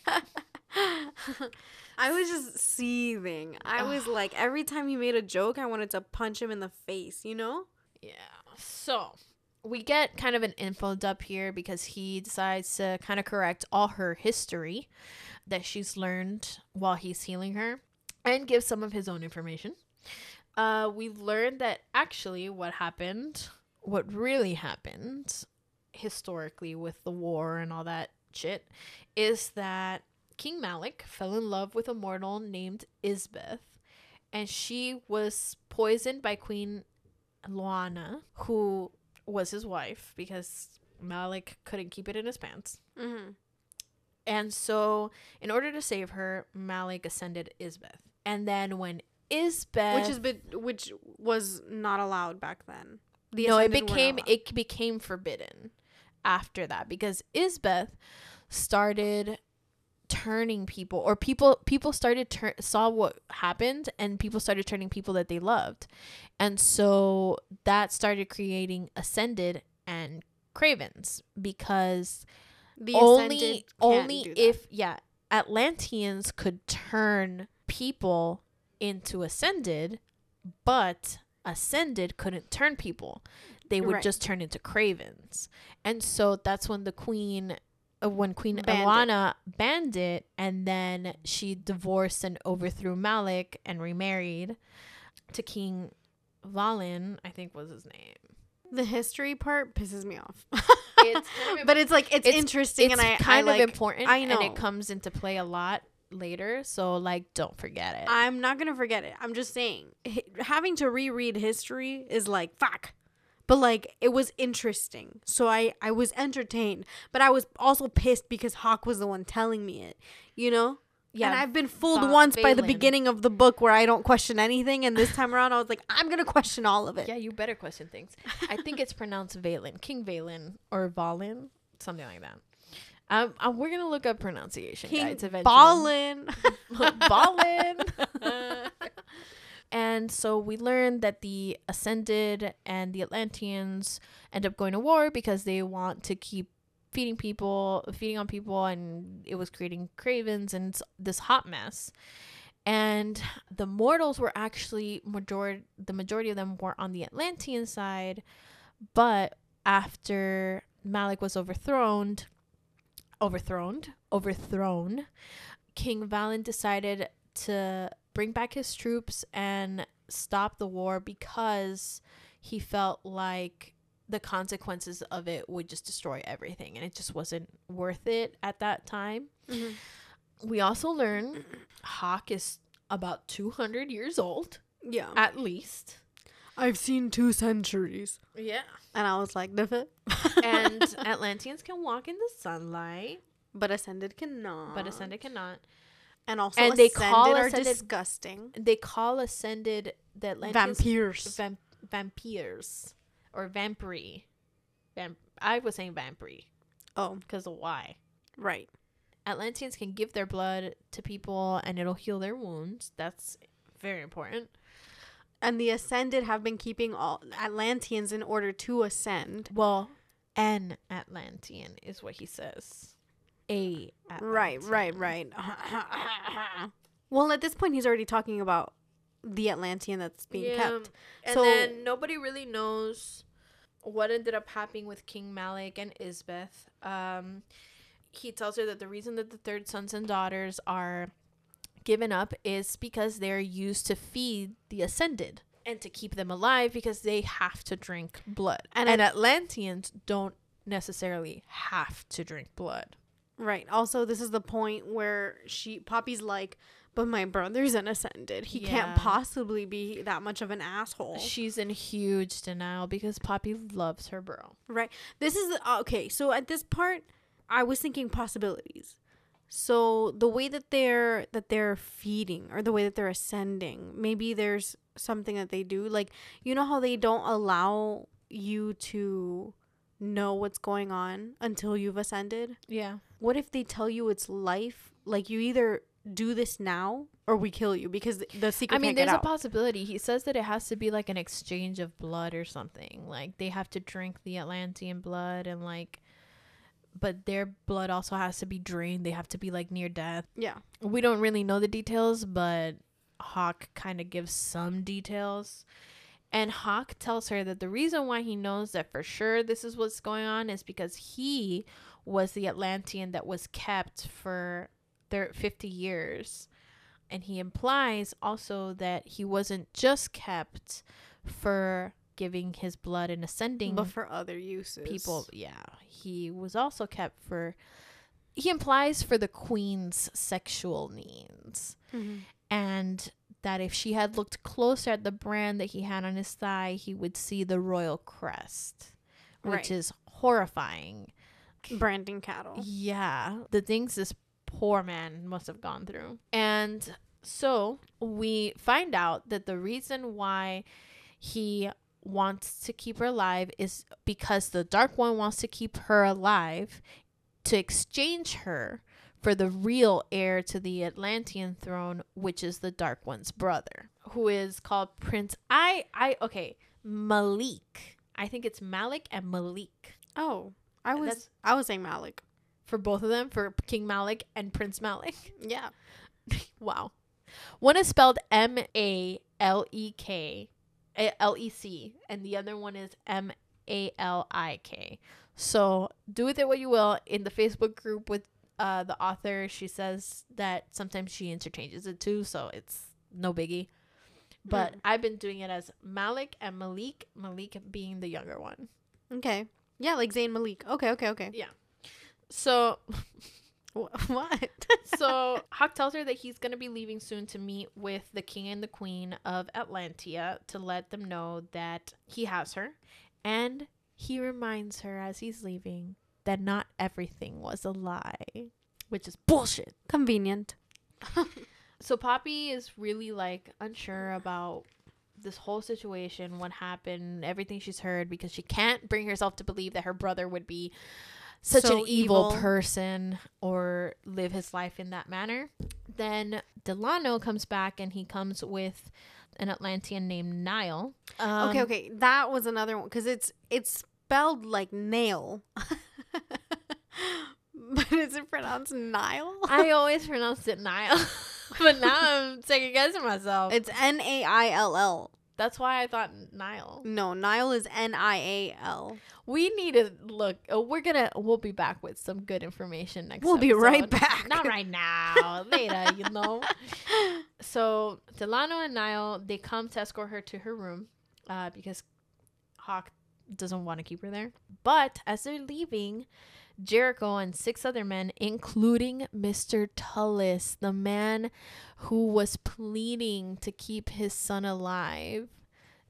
S2: I was just seething. I was like every time he made a joke, I wanted to punch him in the face, you know?
S1: Yeah. So we get kind of an info dump here because he decides to kind of correct all her history that she's learned while he's healing her and give some of his own information. Uh, we've learned that actually what happened, what really happened historically with the war and all that shit, is that King Malec fell in love with a mortal named Isbeth, and she was poisoned by Queen Eloana, who was his wife because Malec couldn't keep it in his pants.
S2: Mm-hmm.
S1: And so, in order to save her, Malec ascended Isbeth. And then when Isbeth,
S2: Which is bit, which was not allowed back then. The
S1: no, it became it became forbidden after that because Isbeth started turning people or people people started tur- saw what happened and people started turning people that they loved and so that started creating ascended and cravens because.
S2: The
S1: only only if yeah atlanteans could turn people into ascended but ascended couldn't turn people they would
S2: Right.
S1: just turn into cravens and so that's when the queen uh, when queen
S2: Banned it.
S1: Eloana banned it and then she divorced and overthrew Malec and remarried to king Valyn i think was his name
S2: the history part pisses me off.
S1: It's kind of
S2: but it's like it's,
S1: it's-
S2: interesting
S1: it's
S2: and I
S1: kind
S2: I
S1: of
S2: like,
S1: important
S2: I know and
S1: it comes into play a lot later so like don't forget it
S2: I'm not gonna forget it. I'm just saying, having to reread history is like fuck. But like it was interesting, so I I was entertained. But I was also pissed because Hawk was the one telling me it. You know?
S1: Yeah,
S2: and I've been fooled
S1: Va-
S2: once by the beginning of the book where I don't question anything, and this time around I was like, I'm gonna question all of it.
S1: yeah, you better question things. I think it's pronounced Valyn, King Valyn, or Valyn, something like that. Um, uh, we're gonna look up pronunciation
S2: King
S1: guides eventually.
S2: Ballin.
S1: Ballin. and so we learned that the Ascended and the Atlanteans end up going to war because they want to keep feeding people, feeding on people, and it was creating cravens and this hot mess. And the mortals were actually majority. The majority of them were on the Atlantean side, but after Malec was overthrown, overthrown, overthrown, King Valyn decided to bring back his troops and stop the war because he felt like the consequences of it would just destroy everything and it just wasn't worth it at that time.
S2: Mhm.
S1: We also learn Hawk is about 200 years old
S2: Yeah.
S1: at least.
S2: I've seen two centuries.
S1: Yeah.
S2: And I was like, the fit.
S1: And Atlanteans can walk in the sunlight,
S2: but Ascended cannot.
S1: but Ascended cannot.
S2: And also
S1: And they
S2: Ascended
S1: call
S2: are
S1: Ascended-
S2: disgusting.
S1: They call Ascended the Atlanteans
S2: Vampires.
S1: Vamp- vampires or vampire. Vamp- I was saying vampire
S2: oh,
S1: because of why.
S2: right.
S1: Atlanteans can give their blood to people and it'll heal their wounds. That's very important.
S2: And the Ascended have been keeping all Atlanteans in order to ascend.
S1: Well, an Atlantean is what he says. A
S2: Right, right, right. well, at this point, he's already talking about the Atlantean that's being
S1: Yeah.
S2: kept.
S1: And
S2: So-
S1: then nobody really knows what ended up happening with King Malec and Isbeth. Um, he tells her that the reason that the third sons and daughters are given up is because they're used to feed the ascended and to keep them alive because they have to drink blood.
S2: And
S1: And, Atlanteans don't necessarily have to drink blood.
S2: Right. Also, this is the point where she Poppy's like, but my brother's an Ascended. He
S1: Yeah.
S2: can't possibly be that much of an asshole.
S1: She's in huge denial because Poppy loves her bro.
S2: Right. This is okay. So at this part, I was thinking possibilities. So the way that they're that they're feeding or the way that they're ascending, maybe there's something that they do. Like you know how they don't allow you to know what's going on until you've ascended.
S1: Yeah.
S2: What if they tell you it's life? Like you either do this now or we kill you because the secret
S1: I mean, there's a possibility. He says that it has to be like an exchange of blood or something. Like they have to drink the Atlantean blood and like, but their blood also has to be drained. They have to be like near death.
S2: yeah.
S1: We don't really know the details, but Hawk kind of gives some details. And Hawk tells her that the reason why he knows that for sure this is what's going on is because he was the Atlantean that was kept for thir- 50 years. And he implies also that he wasn't just kept for giving his blood and ascending
S2: But for other uses.
S1: people. Yeah. He was also kept for, he implies for the queen's sexual needs
S2: Mhm.
S1: and that if she had looked closer at the brand that he had on his thigh, he would see the royal crest, which
S2: Right.
S1: is horrifying.
S2: branding cattle.
S1: Yeah, the things this poor man must have gone through. And so we find out that the reason why he wants to keep her alive is because the Dark One wants to keep her alive to exchange her for the real heir to the Atlantean throne, which is the Dark One's brother, who is called Prince I I okay, Malik. I think it's Malik and Malik
S2: Oh, I was
S1: That's-
S2: I was saying Malik.
S1: for both of them, for King Malik and Prince Malik.
S2: Yeah.
S1: wow. One is spelled M A L E K L E C, and the other one is M A L I K. So do with it what you will. In the Facebook group with uh, the author, she says that sometimes she interchanges it too, so it's no biggie. But
S2: Mm.
S1: I've been doing it as Malik and Malik, Malik being the younger one.
S2: Okay. Yeah, like Zayn Malik. Okay, okay, okay.
S1: Yeah.
S2: So What?
S1: so Hawk tells her that he's gonna be leaving soon to meet with the king and the queen of Atlantia to let them know that he has her, and he reminds her as he's leaving that not everything was a lie, which is bullshit.
S2: Convenient.
S1: so Poppy is really like unsure about this whole situation, what happened, everything she's heard, because she can't bring herself to believe that her brother would be such
S2: So
S1: an evil,
S2: evil.
S1: person or live his life in that manner. Then Delano comes back and he comes with an Atlantean named Nile. Um,
S2: okay, okay, that was another one because it's it's spelled like nail, but is it pronounced Nile?
S1: I always pronounced it Nile, but now I'm second guessing myself.
S2: It's N A I L L.
S1: That's why I thought Nile.
S2: No, Nile is N I A L.
S1: We need to look. Oh, we're gonna. We'll be back with some good information next.
S2: We'll be right back.
S1: Not right now. later, you know. So Delano and Nile they come to escort her to her room, uh, because Hawk doesn't want to keep her there. But as they're leaving, Jericho and six other men, including Mister Tulis, the man who was pleading to keep his son alive,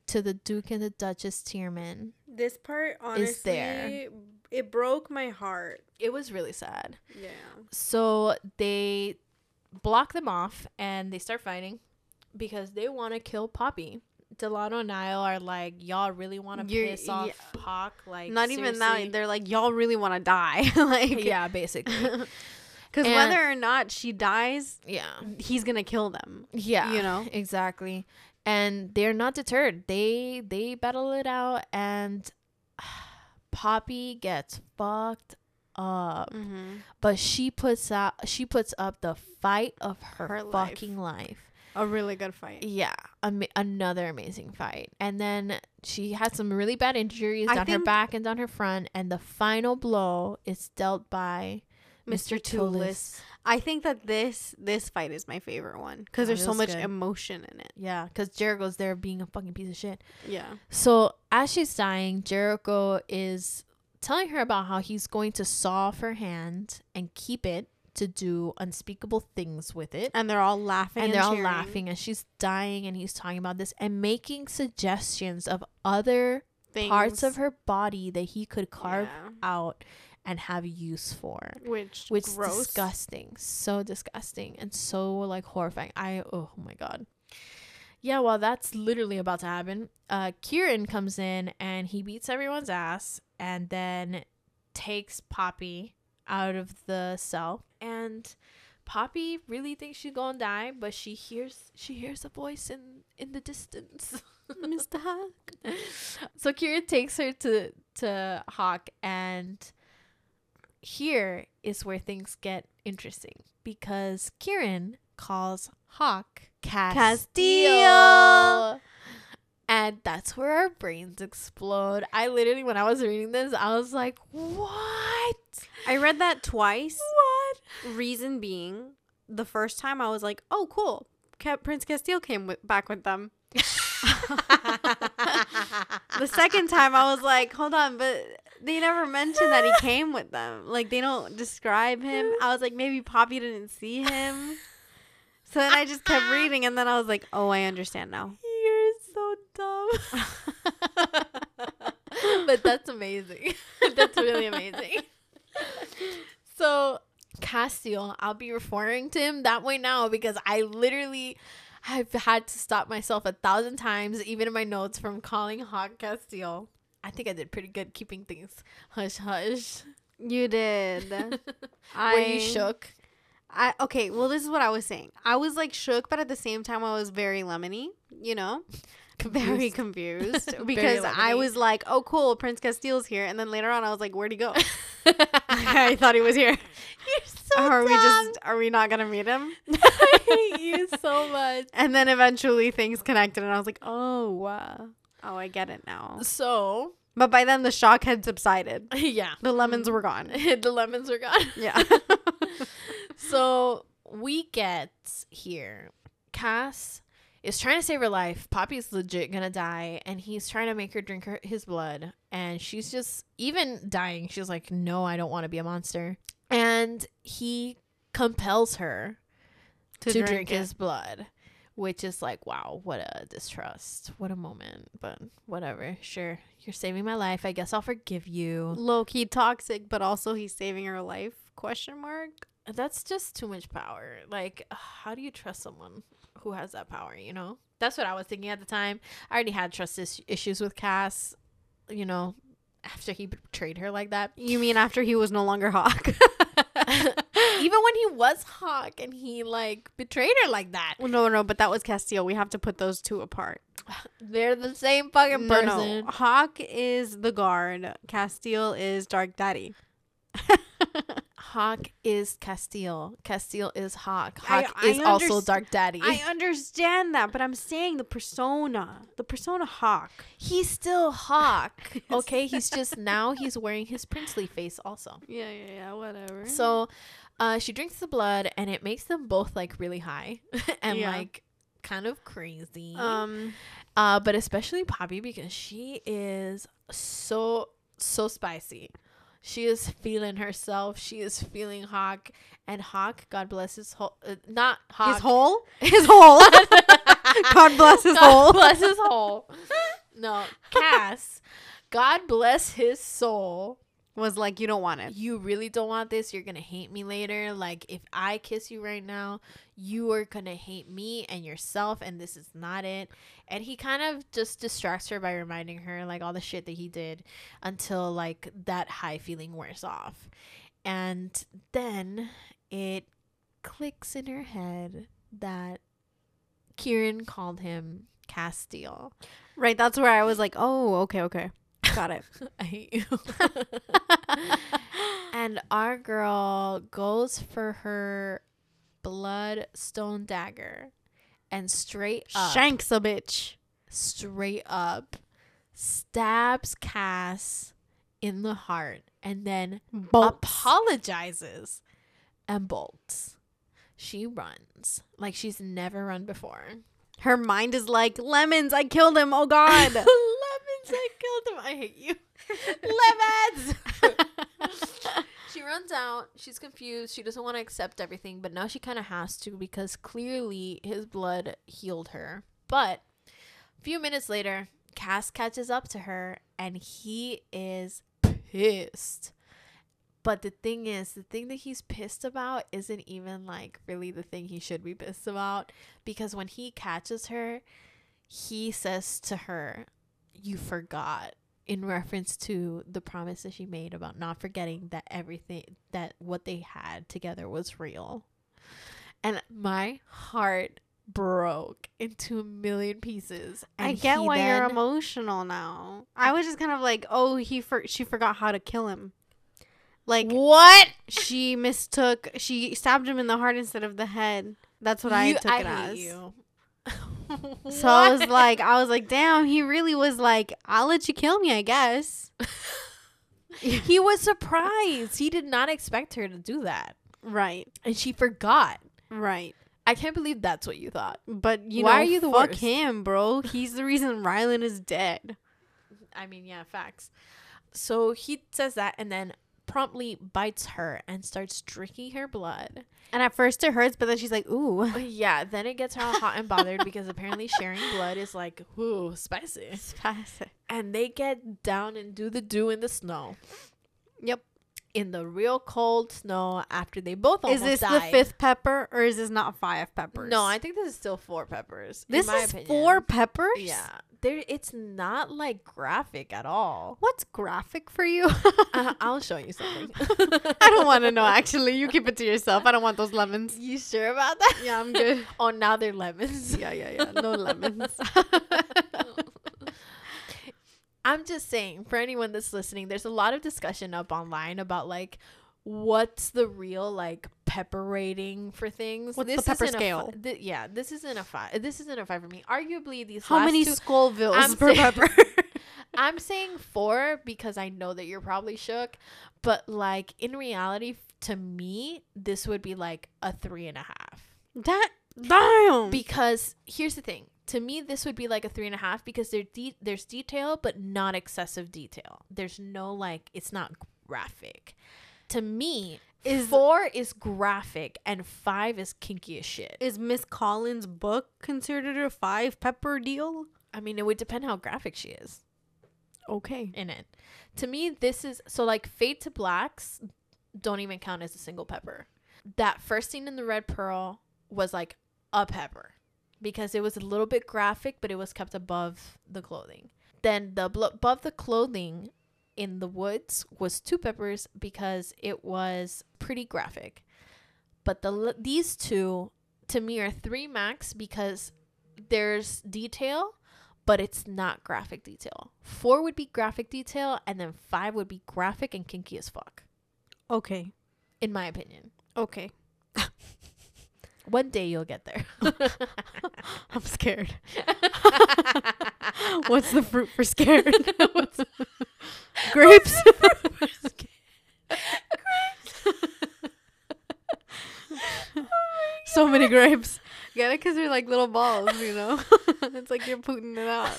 S1: to the Duke and the Duchess Teerman.
S2: This part
S1: Is there.
S2: it broke my heart.
S1: It was really sad.
S2: Yeah.
S1: So they block them off and they start fighting because they want to kill Poppy. Delano and Niall are like, y'all really want to piss off
S2: yeah.
S1: Hawk? Like,
S2: Not even that. They're like, y'all really want to die, like
S1: yeah, basically.
S2: Because whether or not she dies,
S1: yeah,
S2: he's gonna kill them.
S1: yeah,
S2: You know?
S1: exactly. And they're not deterred. They they battle it out, and Poppy gets fucked up.
S2: Mm-hmm.
S1: But she puts out she puts up the fight of her,
S2: Her life.
S1: fucking life.
S2: A really good fight.
S1: Yeah, ama- another amazing fight. And then she had some really bad injuries
S2: I
S1: down her back and down her front. And the final blow is dealt by Mr.
S2: Mr.
S1: Tulis.
S2: I think that this this fight is my favorite one because
S1: Oh,
S2: there's so much
S1: good.
S2: emotion in it.
S1: Yeah, because Jericho's there being a fucking piece of shit.
S2: Yeah.
S1: So as she's dying, Jericho is telling her about how he's going to saw off her hand and keep it to do unspeakable things with it.
S2: And they're all laughing.
S1: and they're all laughing as she's dying and he's talking about this and making suggestions of other parts of her body that he could carve
S2: Yeah.
S1: out and have use for
S2: Which
S1: which is
S2: gross.
S1: disgusting so disgusting and so like horrifying i oh my god yeah well that's literally about to happen uh kieran comes in and he beats everyone's ass and then takes poppy out of the cell and poppy really thinks she's gonna die but she hears she hears a voice in in the distance
S2: Mr. Hawk.
S1: so Kieran takes her to to Hawk and here is where things get interesting because Kieran calls Hawk Casteel.
S2: Casteel.
S1: And that's where our brains explode. I literally, when I was reading this, I was like, what?
S2: I read that twice.
S1: What?
S2: Reason being, the first time I was like, "Oh, cool." Prince Casteel came with, back with them. The second time I was like, "Hold on," but they never mentioned that he came with them. Like they don't describe him. I was like, maybe Poppy didn't see him. So then I just kept reading, and then I was like, "Oh, I understand now."
S1: So dumb. but that's amazing. that's really amazing. So, Casteel, I'll be referring to him that way now because I literally I've had to stop myself a thousand times, even in my notes, from calling Hawk Casteel. I think I did pretty good keeping things hush hush.
S2: You did.
S1: Were you shook?
S2: I okay. Well, this is what I was saying. I was like shook, but at the same time, I was very lemony. You know, very confused
S1: Very
S2: because I was like, "Oh, cool, Prince Casteel's here," and then later on, I was like, "Where'd he go?" I thought he was here.
S1: You're so
S2: are we just? Are we not gonna meet him?
S1: I hate you so much.
S2: And then eventually things connected, and I was like, "Oh, wow. Oh, I get it now."
S1: So,
S2: But by then, the shock had subsided.
S1: yeah.
S2: The lemons were gone.
S1: the lemons were gone.
S2: Yeah.
S1: So we get here. Cass is trying to save her life. Poppy's legit gonna die, and he's trying to make her drink her, his blood. And she's just even dying. She's like, "No, I don't want to be a monster." And he compels her to, drink,
S2: it.
S1: his blood, which is like, wow, what a distrust, what a moment. But whatever, sure, you're saving my life. I guess I'll forgive you.
S2: low key toxic, but also he's saving her life? Question mark.
S1: that's just too much power. Like, how do you trust someone who has that power? You know, that's what I was thinking at the time. I already had trust is- issues with Cass. You know, after he betrayed her like that.
S2: You mean after he was no longer Hawk?
S1: Even when he was Hawk and he like betrayed her like that,
S2: no, no, but that was Casteel. We have to put those two apart.
S1: they're the same fucking
S2: No,
S1: person.
S2: no. Hawk is the guard. Casteel is Dark Daddy.
S1: Hawk is Casteel. Casteel is Hawk. Hawk
S2: I
S1: is also Dark Daddy.
S2: I understand that, but I'm saying the persona, the persona Hawk.
S1: he's still Hawk. Okay, he's just now he's wearing his princely face also.
S2: Yeah, yeah, yeah. Whatever.
S1: So, uh, she drinks the blood and it makes them both like really high and
S2: Yeah.
S1: like kind of crazy.
S2: um,
S1: Uh, but especially Poppy because she is so so spicy. She is feeling herself. She is feeling Hawk, and Hawk, God bless his whole, uh, not Hawk,
S2: his hole, his hole. God bless his whole.
S1: God
S2: hole.
S1: bless his hole. No, Cass, God bless his soul.
S2: Was like, you don't want it.
S1: You really don't want this. You're gonna hate me later. Like if I kiss you right now, you are gonna hate me and yourself, and this is not it. And he kind of just distracts her by reminding her like all the shit that he did until like that high feeling wears off. And then it clicks in her head that Kieran called him Casteel.
S2: Right. That's where I was like, oh, okay, okay, got it.
S1: I hate you. and our girl goes for her bloodstone dagger and straight up
S2: Shanks a bitch.
S1: straight up stabs Cass in the heart and then
S2: Bolts.
S1: apologizes and bolts. She runs like she's never run before.
S2: Her mind is like, lemons, I killed him. Oh God.
S1: Lemons, I killed him. I hate you. Lemons. she runs out. She's confused. She doesn't want to accept everything, but now she kind of has to because clearly his blood healed her. But a few minutes later, Cass catches up to her and he is pissed. But the thing is, the thing that he's pissed about isn't even like really the thing he should be pissed about because when he catches her, he says to her, You forgot in reference to the promise that she made about not forgetting that everything that what they had together was real. And my heart broke into a million pieces.
S2: I get why you're emotional now. I was just kind of like, oh, he for she forgot how to kill him. Like
S1: What?
S2: she mistook, she stabbed him in the heart instead of the head. That's what I
S1: You-
S2: took it
S1: hate
S2: as.
S1: you.
S2: So I was like, I was like, damn, he really was like, I'll let you kill me, I guess.
S1: he was surprised. He did not expect her to do that.
S2: Right,
S1: And she forgot.
S2: right.
S1: I can't believe that's what you thought.
S2: But you
S1: Why
S2: know,
S1: are you the
S2: fuck
S1: worst?
S2: him, bro. He's the reason Rylan is dead.
S1: I mean, yeah, facts. So he says that and then promptly bites her and starts drinking her blood.
S2: And at first it hurts, but then she's like, ooh.
S1: Yeah, then it gets her all hot and bothered because apparently sharing blood is like, ooh, spicy. Spicy. And they get down and do the do in the snow.
S2: Yep.
S1: In the real cold snow after they both
S2: Is this the fifth pepper or is this not five peppers?
S1: No, I think this is still four peppers. in
S2: This is
S1: opinion.
S2: four peppers?
S1: Yeah. There it's not like graphic at all.
S2: What's graphic for you?
S1: Uh, I'll show you something.
S2: I don't want to know, actually. You keep it to yourself. I don't want those lemons.
S1: You sure about that?
S2: Yeah, I'm good.
S1: Oh, now they're lemons.
S2: yeah, yeah, yeah. No lemons.
S1: I'm just saying, for anyone that's listening, there's a lot of discussion up online about like what's the real like pepper rating for things.
S2: What's the pepper
S1: isn't fi-
S2: scale?
S1: yeah, this isn't a five. This isn't a five for me. Arguably, these
S2: How many
S1: two.
S2: Scovilles
S1: I'm
S2: per
S1: saying-
S2: pepper?
S1: I'm saying four because I know that you're probably shook, but like in reality, to me, this would be like a three and a half.
S2: that damn.
S1: Because here's the thing. To me, this would be like a three and a half because there de- there's detail, but not excessive detail. There's no like it's not graphic. To me,
S2: Is-
S1: four is graphic and five is kinky as shit.
S2: is Miss Collins' book considered a five pepper deal?
S1: I mean, it would depend how graphic she is
S2: Okay.
S1: in it. To me, this is so like Fade to Blacks don't even count as a single pepper. that first scene in the Red Pearl was like a pepper because it was a little bit graphic, but it was kept above the clothing. Then the above the clothing in the woods was two peppers because it was pretty graphic. But the these two to me are three max because there's detail, but it's not graphic detail. Four would be graphic detail, and then five would be graphic and kinky as fuck,
S2: Okay.
S1: in my opinion.
S2: Okay.
S1: One day you'll get there.
S2: I'm scared. What's the fruit for scared? Grapes. Grapes. so many grapes. Get it? Because they're like little balls, you know? it's like you're putting it out.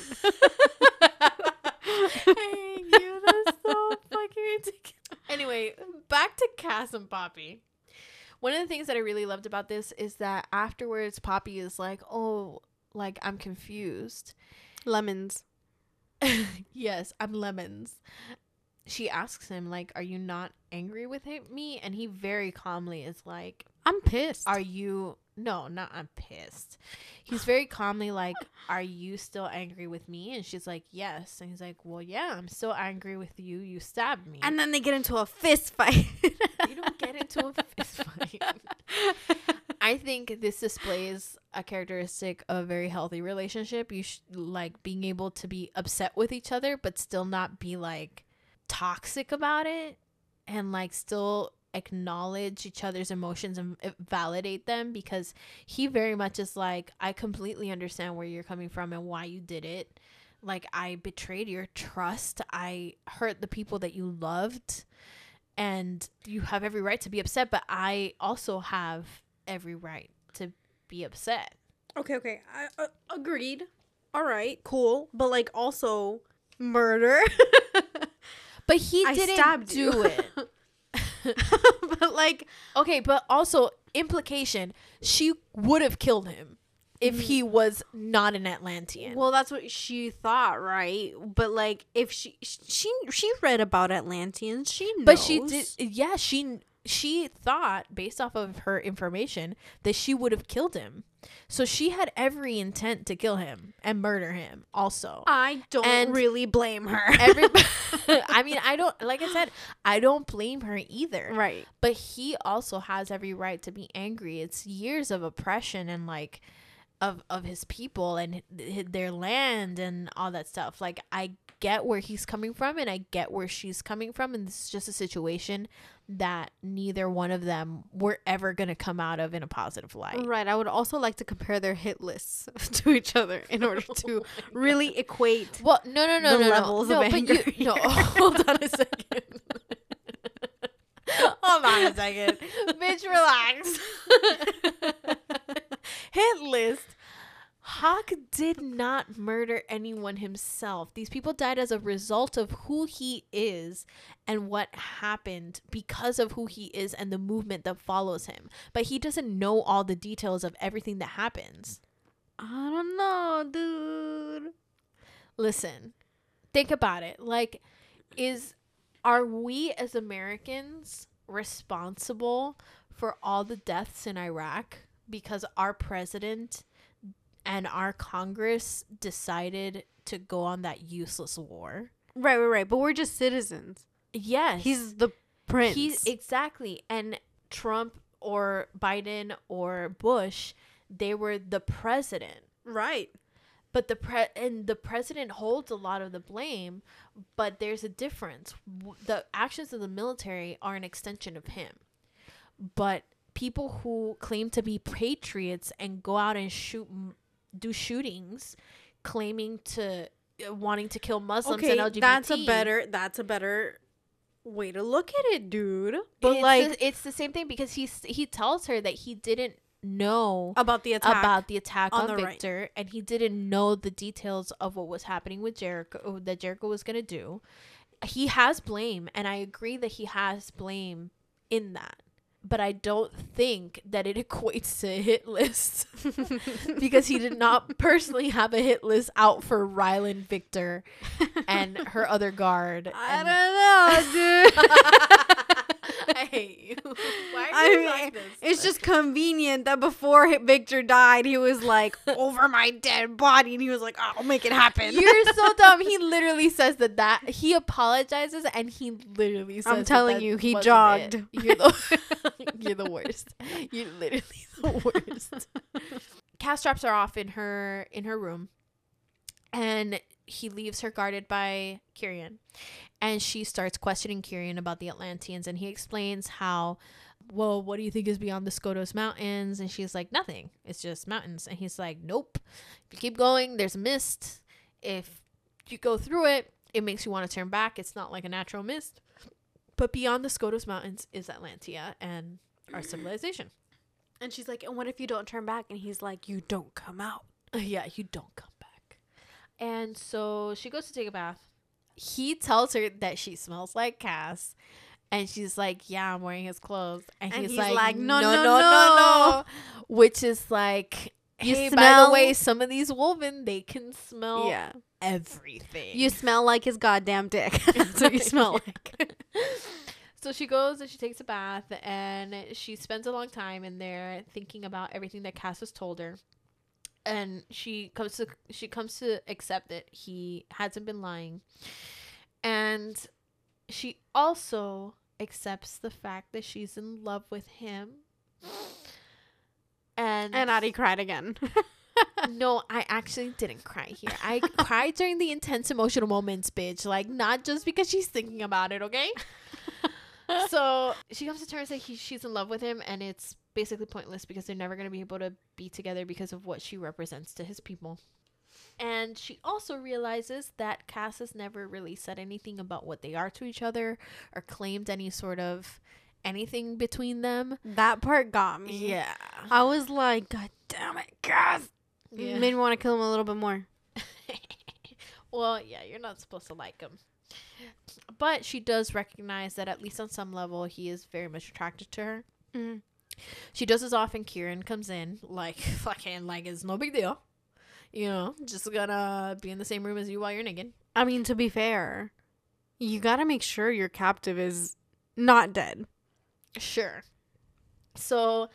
S1: hey, you, that's so fucking ridiculous. Anyway, back to Cass and Poppy. One of the things that I really loved about this is that afterwards, Poppy is like, "Oh, like I'm confused."
S2: Lemons.
S1: yes, I'm lemons. She asks him like, "Are you not angry with me?" And he very calmly is like,
S2: I'm pissed.
S1: "Are you no, not I'm pissed." He's very calmly like, "Are you still angry with me?" And she's like, "Yes." And he's like, "Well, yeah, I'm still angry with you. You stabbed me."
S2: and then they get into a fist fight.
S1: you don't get into a fist fight. I think this displays a characteristic of a very healthy relationship. You sh- like being able to be upset with each other, but still not be like toxic about it, and like still acknowledge each other's emotions and validate them. Because he very much is like, I completely understand where you're coming from and why you did it. Like I betrayed your trust. I hurt the people that you loved and you have every right to be upset but i also have every right to be upset
S2: Okay, okay. I uh, agreed. All right, cool. But like also murder.
S1: but he
S2: I
S1: didn't do it
S2: but like
S1: okay but also implication she would have killed him if he was not an atlantean
S2: well that's what she thought, right? But like if she she she read about Atlanteans, she knows.
S1: but she did yeah she she thought based off of her information that she would have killed him. So she had every intent to kill him and murder him also.
S2: I don't
S1: And
S2: really blame her.
S1: everybody i mean i don't like i said i don't blame her either.
S2: Right.
S1: but he also has every right to be angry. It's years of oppression and like of of his people and their land and all that stuff. Like i get where he's coming from and i get where she's coming from and this is just a situation that neither one of them were ever going to come out of in a positive light.
S2: Right. I would also like to compare their hit lists to each other in order oh to really equate.
S1: well no no no no
S2: levels
S1: no,
S2: of
S1: no but you no hold on a second. Hold on a second. Bitch relax. Hit list Hawk did not murder anyone himself. These people died as a result of who he is and what happened because of who he is and the movement that follows him. But he doesn't know all the details of everything that happens.
S2: I don't know, dude.
S1: Listen, think about it. Like, is are we as Americans responsible for all the deaths in Iraq because our president and our Congress decided to go on that useless war?
S2: Right, right, right. But we're just citizens.
S1: Yes.
S2: He's the prince.
S1: He's exactly. And Trump or Biden or Bush, they were the president.
S2: right.
S1: But the pre and the president holds a lot of the blame, but there's a difference. The actions of the military are an extension of him. But people who claim to be patriots and go out and shoot m- do shootings claiming to uh, wanting to kill Muslims
S2: Okay,
S1: and LGBT
S2: that's a better. That's a better way to look at it, dude. But
S1: it's
S2: like
S1: the, it's the same thing because he's he tells her that he didn't know
S2: about the attack.
S1: about the attack
S2: on
S1: on,
S2: the right.
S1: Vikter and he didn't know the details of what was happening with Jericho that Jericho was going to do. He has blame and I agree that he has blame in that. But I don't think that it equates to a hit list because he did not personally have a hit list out for Rylan Vikter and her other guard.
S2: I don't know, dude.
S1: I hate you. Why are
S2: I
S1: you
S2: mean,
S1: like this?
S2: It's just convenient that before Vikter died, he was like over my dead body, and he was like, "I'll make it happen."
S1: You're so dumb. He literally says that that he apologizes and he literally says.
S2: I'm telling
S1: that
S2: you, he jogged.
S1: it. You're the you're the worst. You're literally the worst. Cass drops her off in her in her room, and he leaves her guarded by Kieran, and she starts questioning Kieran about the Atlanteans, and he explains how. Well, what do you think is beyond the Skotos Mountains? And she's like, nothing. It's just mountains. And he's like, nope. If you keep going, there's a mist. If you go through it, it makes you want to turn back. It's not like a natural mist. But beyond the Skotos Mountains is Atlantia and our civilization.
S2: And she's like, "And what if you don't turn back?" And he's like, "You don't come out."
S1: yeah, you don't come back. And so she goes to take a bath. He tells her that she smells like Cass. And she's like, Yeah, I'm wearing his clothes. And,
S2: And
S1: he's,
S2: he's
S1: like,
S2: like,
S1: no,
S2: "No,
S1: no,
S2: no,
S1: no, no,
S2: no."
S1: Which is like,
S2: You
S1: hey, by the way, some of these women, they can smell
S2: yeah,
S1: everything.
S2: you smell like his goddamn dick. That's what you smell like.
S1: So she goes and she takes a bath and she spends a long time in there thinking about everything that Cass has told her. And she comes to she comes to accept that he hasn't been lying. And she also accepts the fact that she's in love with him. And
S2: And Addie cried again.
S1: no, I actually didn't cry here. I cried during the intense emotional moments, bitch. Like not just because she's thinking about it, okay? so she comes to terms that he, she's in love with him, and it's basically pointless because they're never gonna be able to be together because of what she represents to his people. And she also realizes that Cass has never really said anything about what they are to each other or claimed any sort of anything between them.
S2: that part got me.
S1: Yeah.
S2: I was like, God damn it, Cass.
S1: Yeah.
S2: Made me want to kill him a little bit more.
S1: well, yeah, you're not supposed to like him. But she does recognize that at least on some level he is very much attracted to her.
S2: Mm.
S1: She dozes off and Kieran comes in like fucking like it's no big deal. You know, just gonna be in the same room as you while you're naked.
S2: I mean, to be fair, you got to make sure your captive is not dead.
S1: Sure. So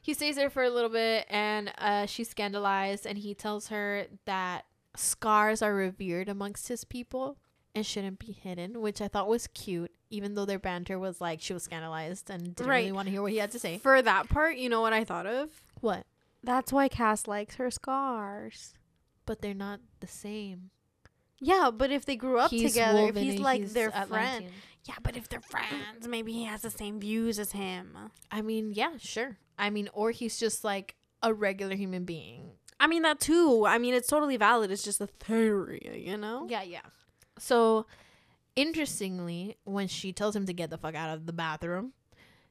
S1: he stays there for a little bit and uh, she's scandalized and he tells her that scars are revered amongst his people and shouldn't be hidden, which I thought was cute, even though their banter was like she was scandalized and didn't really want to hear what he had to say.
S2: For that part, you know what I thought of?
S1: What?
S2: That's why Cass likes her scars.
S1: But they're not the same.
S2: Yeah, but if they grew up
S1: He's
S2: together, if he's like
S1: he's
S2: their friend. Yeah, but if they're friends, maybe he has the same views as him.
S1: I mean, yeah, sure. I mean, or he's just like a regular human being.
S2: I mean that too. I mean it's totally valid. It's just a theory, you know?
S1: Yeah, yeah. So, interestingly, when she tells him to get the fuck out of the bathroom,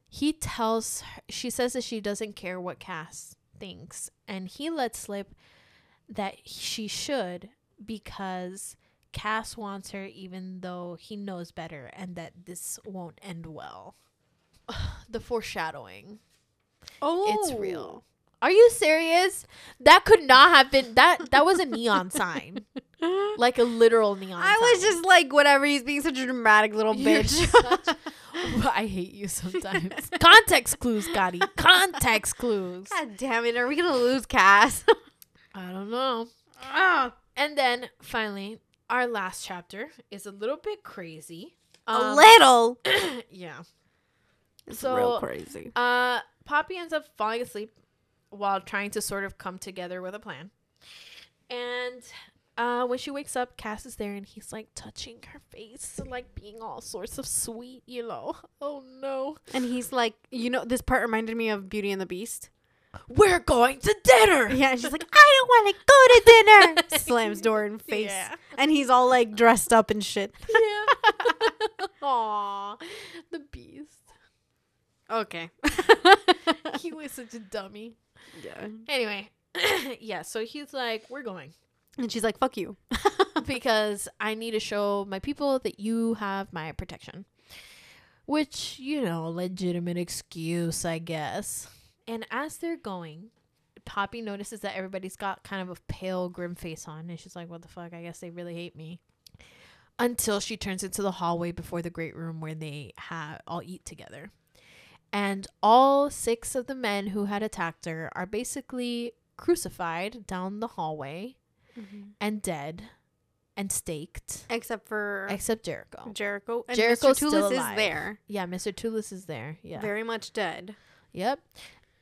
S1: he tells her, she says that she doesn't care what Cass thinks, and he lets slip that she should because Cass wants her even though he knows better and that this won't end well. the foreshadowing.
S2: Oh,
S1: It's real. Oh. Are you serious? That could not have been that that was a neon sign. Like a literal neon
S2: I was just like, whatever. He's being such a dramatic little
S1: You're
S2: bitch.
S1: such- I hate you sometimes. Context clues, Gotti. Context clues.
S2: God damn it! Are we gonna lose Cass?
S1: I don't know.
S2: Ah.
S1: And then finally, our last chapter is a little bit crazy.
S2: a
S1: Um,
S2: little.
S1: yeah.
S2: It's
S1: so-
S2: real crazy.
S1: Uh, Poppy ends up falling asleep while trying to sort of come together with a plan. And uh, when she wakes up, Cass is there and he's like touching her face and like being all sorts of sweet, you know. Oh no.
S2: And he's like, you know, this part reminded me of Beauty and the Beast.
S1: We're going to dinner.
S2: Yeah, and she's like, I don't want to go to dinner. Slams door in face,
S1: Yeah.
S2: and he's all like dressed up and shit.
S1: Yeah. Aw, the beast.
S2: Okay.
S1: He was such a dummy.
S2: Yeah.
S1: Anyway, yeah, so he's like, we're going.
S2: And she's like, "Fuck you."
S1: because I need to show my people that you have my protection. Which, you know, legitimate excuse, I guess. And as they're going, Poppy notices that everybody's got kind of a pale, grim face on. And she's like, what the fuck? I guess they really hate me. until she turns into the hallway before the great room where they have all eat together. And all six of the men who had attacked her are basically crucified down the hallway mm-hmm. and dead and staked,
S2: Except for
S1: except Jericho.
S2: Jericho. And
S1: Jericho's
S2: Mr. is there.
S1: Yeah, Mr. Tulis is there. Yeah.
S2: Very much dead.
S1: Yep.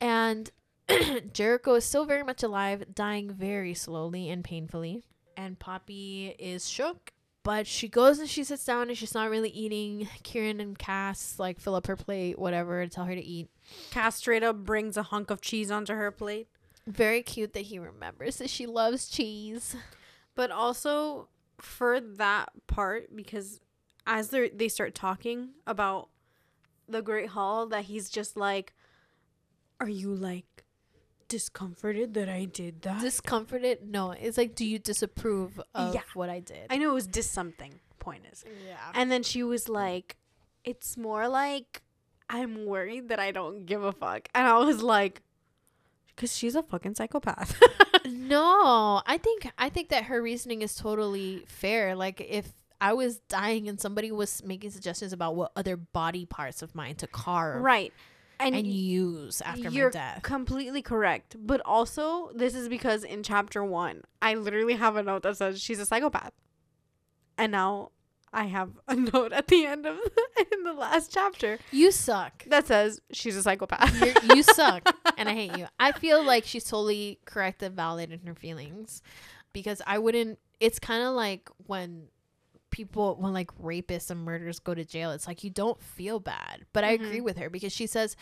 S1: And Jericho is still very much alive, dying very slowly and painfully. And Poppy is shook, but she goes and she sits down and she's not really eating. Kieran and Cass like fill up her plate, whatever, tell her to eat.
S2: Cass straight up brings a hunk of cheese onto her plate.
S1: Very cute that he remembers that she loves cheese.
S2: But also for that part, because as they they start talking about the Great Hall, that he's just like, "Are you like discomforted that I did that?"
S1: Discomforted? No, it's like, do you disapprove of
S2: Yeah.
S1: what I did?
S2: I know it was dis something. Point is,
S1: yeah.
S2: and then she was like, "It's more like I'm worried that I don't give a fuck," and I was like, "Cause she's a fucking psychopath."
S1: No, I think I think that her reasoning is totally fair. Like if I was dying and somebody was making suggestions about what other body parts of mine to carve
S2: right, and,
S1: and use after
S2: You're
S1: my death.
S2: completely correct. But also, this is because in chapter one, I literally have a note that says she's a psychopath. And now I have a note at the end of in the last chapter
S1: You suck.
S2: that says she's a psychopath.
S1: You're, you suck, and I hate you. I feel like she's totally correct and valid in her feelings, because I wouldn't. It's kind of like when people, when like rapists and murderers go to jail. It's like you don't feel bad, but I agree mm-hmm. with her because she says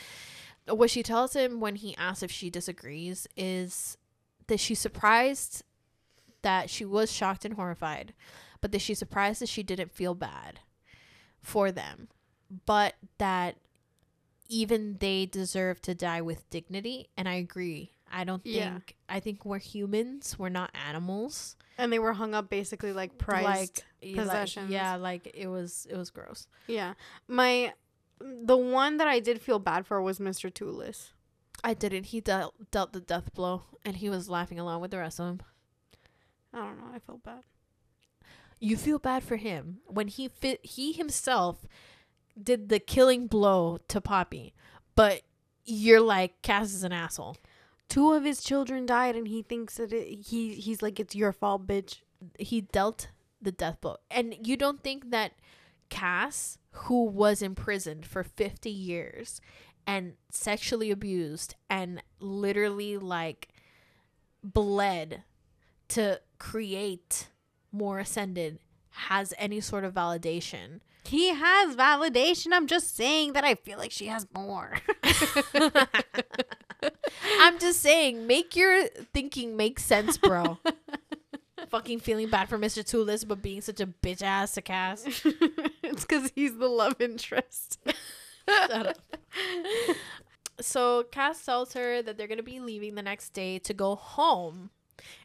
S1: what she tells him when he asks if she disagrees is that she's surprised that she was shocked and horrified, but that she's surprised that she didn't feel bad for them, but that even they deserve to die with dignity. And I agree. I don't think
S2: Yeah.
S1: I think we're humans. We're not animals.
S2: and they were hung up basically like prized.
S1: like y- like-
S2: possessions.
S1: yeah, like it was it was gross.
S2: yeah. My the one that I did feel bad for was Mr. Tulis.
S1: I didn't. He dealt dealt the death blow, and he was laughing along with the rest of them.
S2: I don't know. I felt bad.
S1: You feel bad for him when he fit. He himself did the killing blow to Poppy, but you're like Cass is an asshole.
S2: Two of his children died, and he thinks that it, he he's like it's your fault, bitch.
S1: He dealt the death blow, and you don't think that Cass, who was imprisoned for fifty years and sexually abused and literally like bled to create more ascended, has any sort of validation.
S2: He has validation. I'm just saying that I feel like she has more.
S1: I'm just saying, make your thinking make sense, bro. Fucking feeling bad for Mr. Tulis, but being such a bitch ass to Cass.
S2: it's because he's the love interest.
S1: Shut up. So Cass tells her that they're gonna be leaving the next day to go home.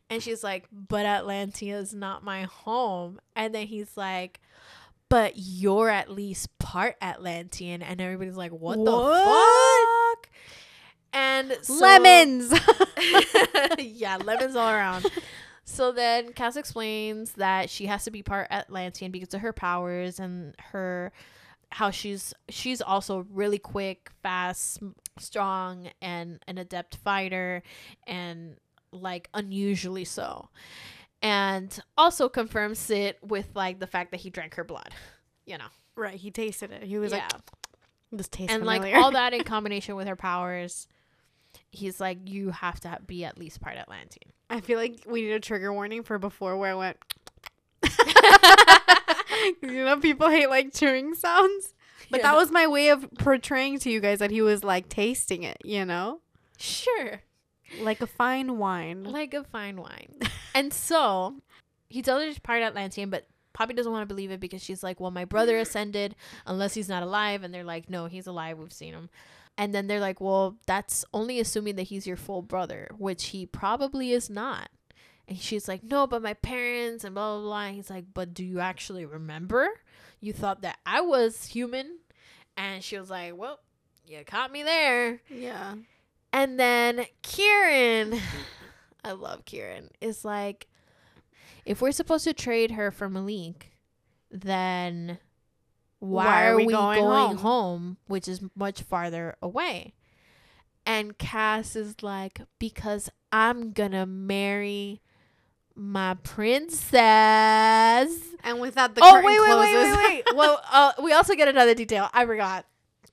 S1: And she's like, But Atlantia is not my home. And then he's like, But you're at least part Atlantean. And everybody's like, What, the fuck? And so-
S2: Lemons.
S1: yeah, lemons all around. So then Cass explains that she has to be part Atlantean because of her powers and her how she's she's also really quick, fast, strong and an adept fighter and like unusually so. And also confirms it with like the fact that he drank her blood, you know.
S2: right. He tasted it. He was
S1: yeah.
S2: like, "This tastes
S1: and
S2: familiar."
S1: like all that in combination with her powers, he's like you have to be at least part Atlantean.
S2: I feel like we need a trigger warning for before where I went. you know, people hate like chewing sounds. But that was my way of portraying to you guys that he was like tasting it, you know?
S1: Sure.
S2: Like a fine wine.
S1: Like a fine wine. and so he tells her she's part Atlantean, but Poppy doesn't want to believe it because she's like, Well, my brother ascended unless he's not alive. And they're like, No, he's alive. We've seen him. And then they're like, Well, that's only assuming that he's your full brother, which he probably is not. And she's like, No, but my parents and blah, blah, blah. And he's like, But do you actually remember? You thought that I was human. And she was like, Well, you caught me there.
S2: yeah.
S1: And then Kieran, I love Kieran, is like, if we're supposed to trade her for Malik, then why, are, we going,
S2: home?
S1: home? Which is much farther away. And Cass is like, because I'm gonna marry my princess.
S2: And with that, the
S1: oh wait, wait, wait, wait, wait. well, uh, we also get another detail. I forgot.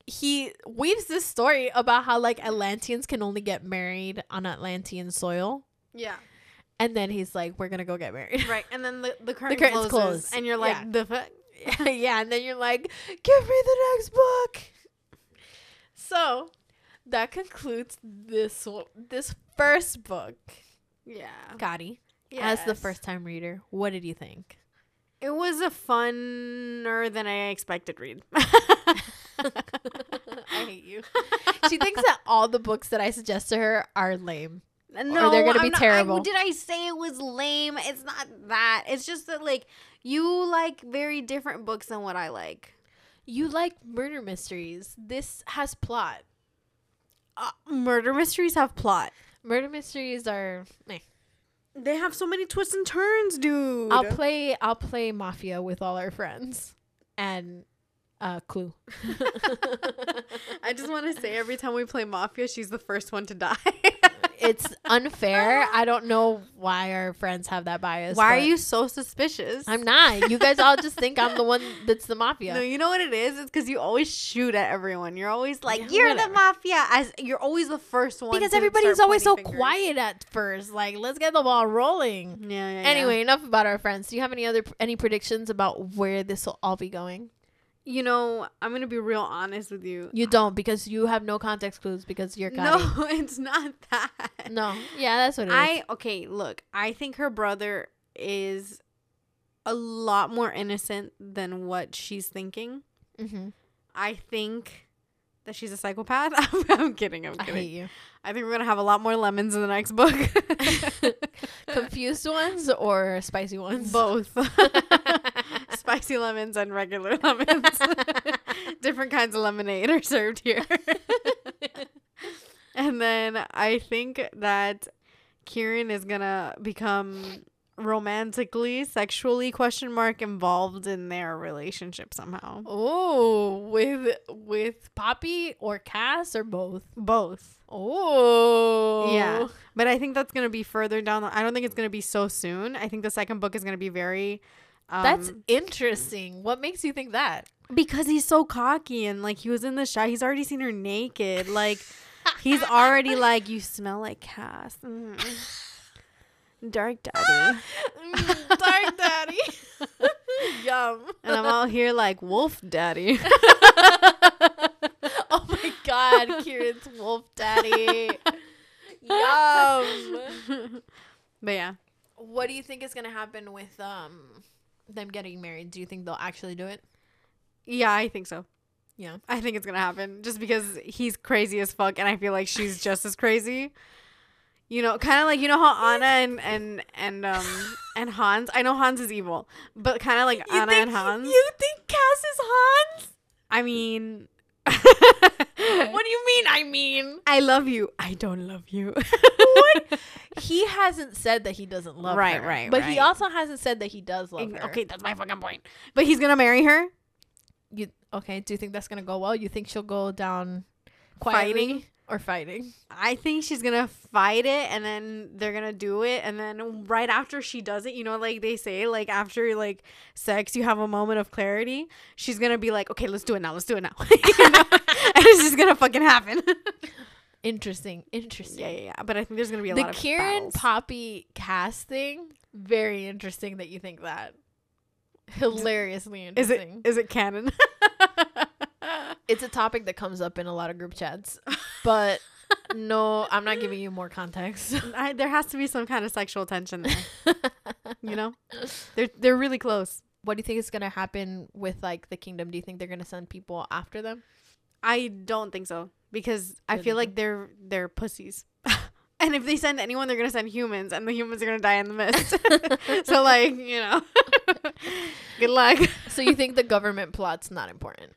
S1: He weaves this story about how like Atlanteans can only get married on Atlantean soil,
S2: yeah,
S1: and then he's like, "We're gonna go get married."
S2: right. And then the the curtain
S1: curtain's
S2: closes,
S1: closed.
S2: and you're like,
S1: Yeah.
S2: the fuck.
S1: yeah, and then you're like, give me the next book. So that concludes this one- this first book.
S2: Yeah.
S1: Gotti, as the first time reader, what did you think?
S2: It was a funner than I expected read.
S1: I hate you. She thinks that all the books that I suggest to her are lame.
S2: No,
S1: they're gonna
S2: I'm
S1: be
S2: not-
S1: terrible.
S2: I, did I say it was lame? It's not that. It's just that like you like very different books than what I like.
S1: You like murder mysteries. This has plot.
S2: Uh, murder mysteries have plot.
S1: Murder mysteries are. meh.
S2: They have so many twists and turns, dude.
S1: I'll play. I'll play Mafia with all our friends, and uh, Clue.
S2: I just want to say every time we play Mafia, she's the first one to die.
S1: it's unfair. I don't know why our friends have that bias.
S2: Why are you so suspicious?
S1: I'm not. You guys all just think I'm the one that's the mafia.
S2: No, you know what it is? It's because you always shoot at everyone. You're always like,
S1: Yeah,
S2: "You're
S1: whatever.
S2: the mafia," as you're always the first one.
S1: because everybody's always so
S2: fingers.
S1: quiet at first. Like, let's get the ball rolling.
S2: Yeah, yeah, yeah.
S1: Anyway, enough about our friends. Do you have any other any predictions about where this will all be going?
S2: You know, I'm gonna be real honest with you.
S1: You don't because you have no context clues because you're Gotti.
S2: No, it's not that.
S1: No. Yeah, that's what it is.
S2: I okay. Look, I think her brother is a lot more innocent than what she's thinking.
S1: mm-hmm.
S2: I think that she's a psychopath. I'm, kidding. I'm kidding.
S1: I hate you.
S2: I think we're gonna have a lot more lemons in the next book.
S1: Confused ones or spicy ones?
S2: Both. Spicy lemons and regular lemons. Different kinds of lemonade are served here. and then I think that Kieran is gonna become romantically, sexually question mark involved in their relationship somehow.
S1: Oh, with with Poppy or Cas or both?
S2: Both.
S1: Oh,
S2: Yeah. But I think that's gonna be further down the I don't think it's gonna be so soon. I think the second book is gonna be very um,
S1: That's interesting. What makes you think that?
S2: because he's so cocky and like he was in the shot. He's already seen her naked. Like he's already like, you smell like Cas. Mm. Dark daddy.
S1: Mm, Dark daddy. Yum.
S2: And I'm out here like wolf daddy.
S1: oh my god, Kieran's wolf daddy. Yum.
S2: but yeah.
S1: What do you think is gonna happen with um them getting married? Do you think they'll actually do it?
S2: Yeah, I think so.
S1: Yeah.
S2: I think it's gonna happen just because he's crazy as fuck, and I feel like she's just as crazy. You know, kind of like you know how Anna and and and um and Hans. I know Hans is evil, but kind of like Anna and Hans.
S1: You think Cas is Hans?
S2: I mean,
S1: What do you mean? I mean,
S2: I love you. I don't love you.
S1: what? he hasn't said that he doesn't love her.
S2: Right,
S1: her.
S2: right,
S1: But he also hasn't said that he does love her.
S2: okay, that's my fucking point. But he's gonna marry her.
S1: You okay? Do you think that's gonna go well? You think she'll go down quietly
S2: Fighting?
S1: Or fighting?
S2: I think she's gonna fight it, and then they're gonna do it, and then right after she does it, you know, like they say, like after like sex, you have a moment of clarity. She's gonna be like, "Okay, let's do it now. Let's do it now," and it's just gonna fucking happen.
S1: Interesting. Interesting.
S2: yeah, yeah, yeah. But I think there's gonna be a
S1: the
S2: lot of The
S1: Kieran
S2: battles.
S1: Poppy cast thing, very interesting that you think that. Hilariously interesting.
S2: is it, is it canon?
S1: it's a topic that comes up in a lot of group chats, but no, I'm not giving you more context.
S2: I, there has to be some kind of sexual tension there. You know, they're they're really close.
S1: what do you think is gonna happen with like the kingdom? Do you think they're gonna send people after them?
S2: I don't think so because I feel like they're they're pussies. and if they send anyone, they're gonna send humans, and the humans are gonna die in the mist. so like you know, good luck.
S1: so you think the government plot's not important?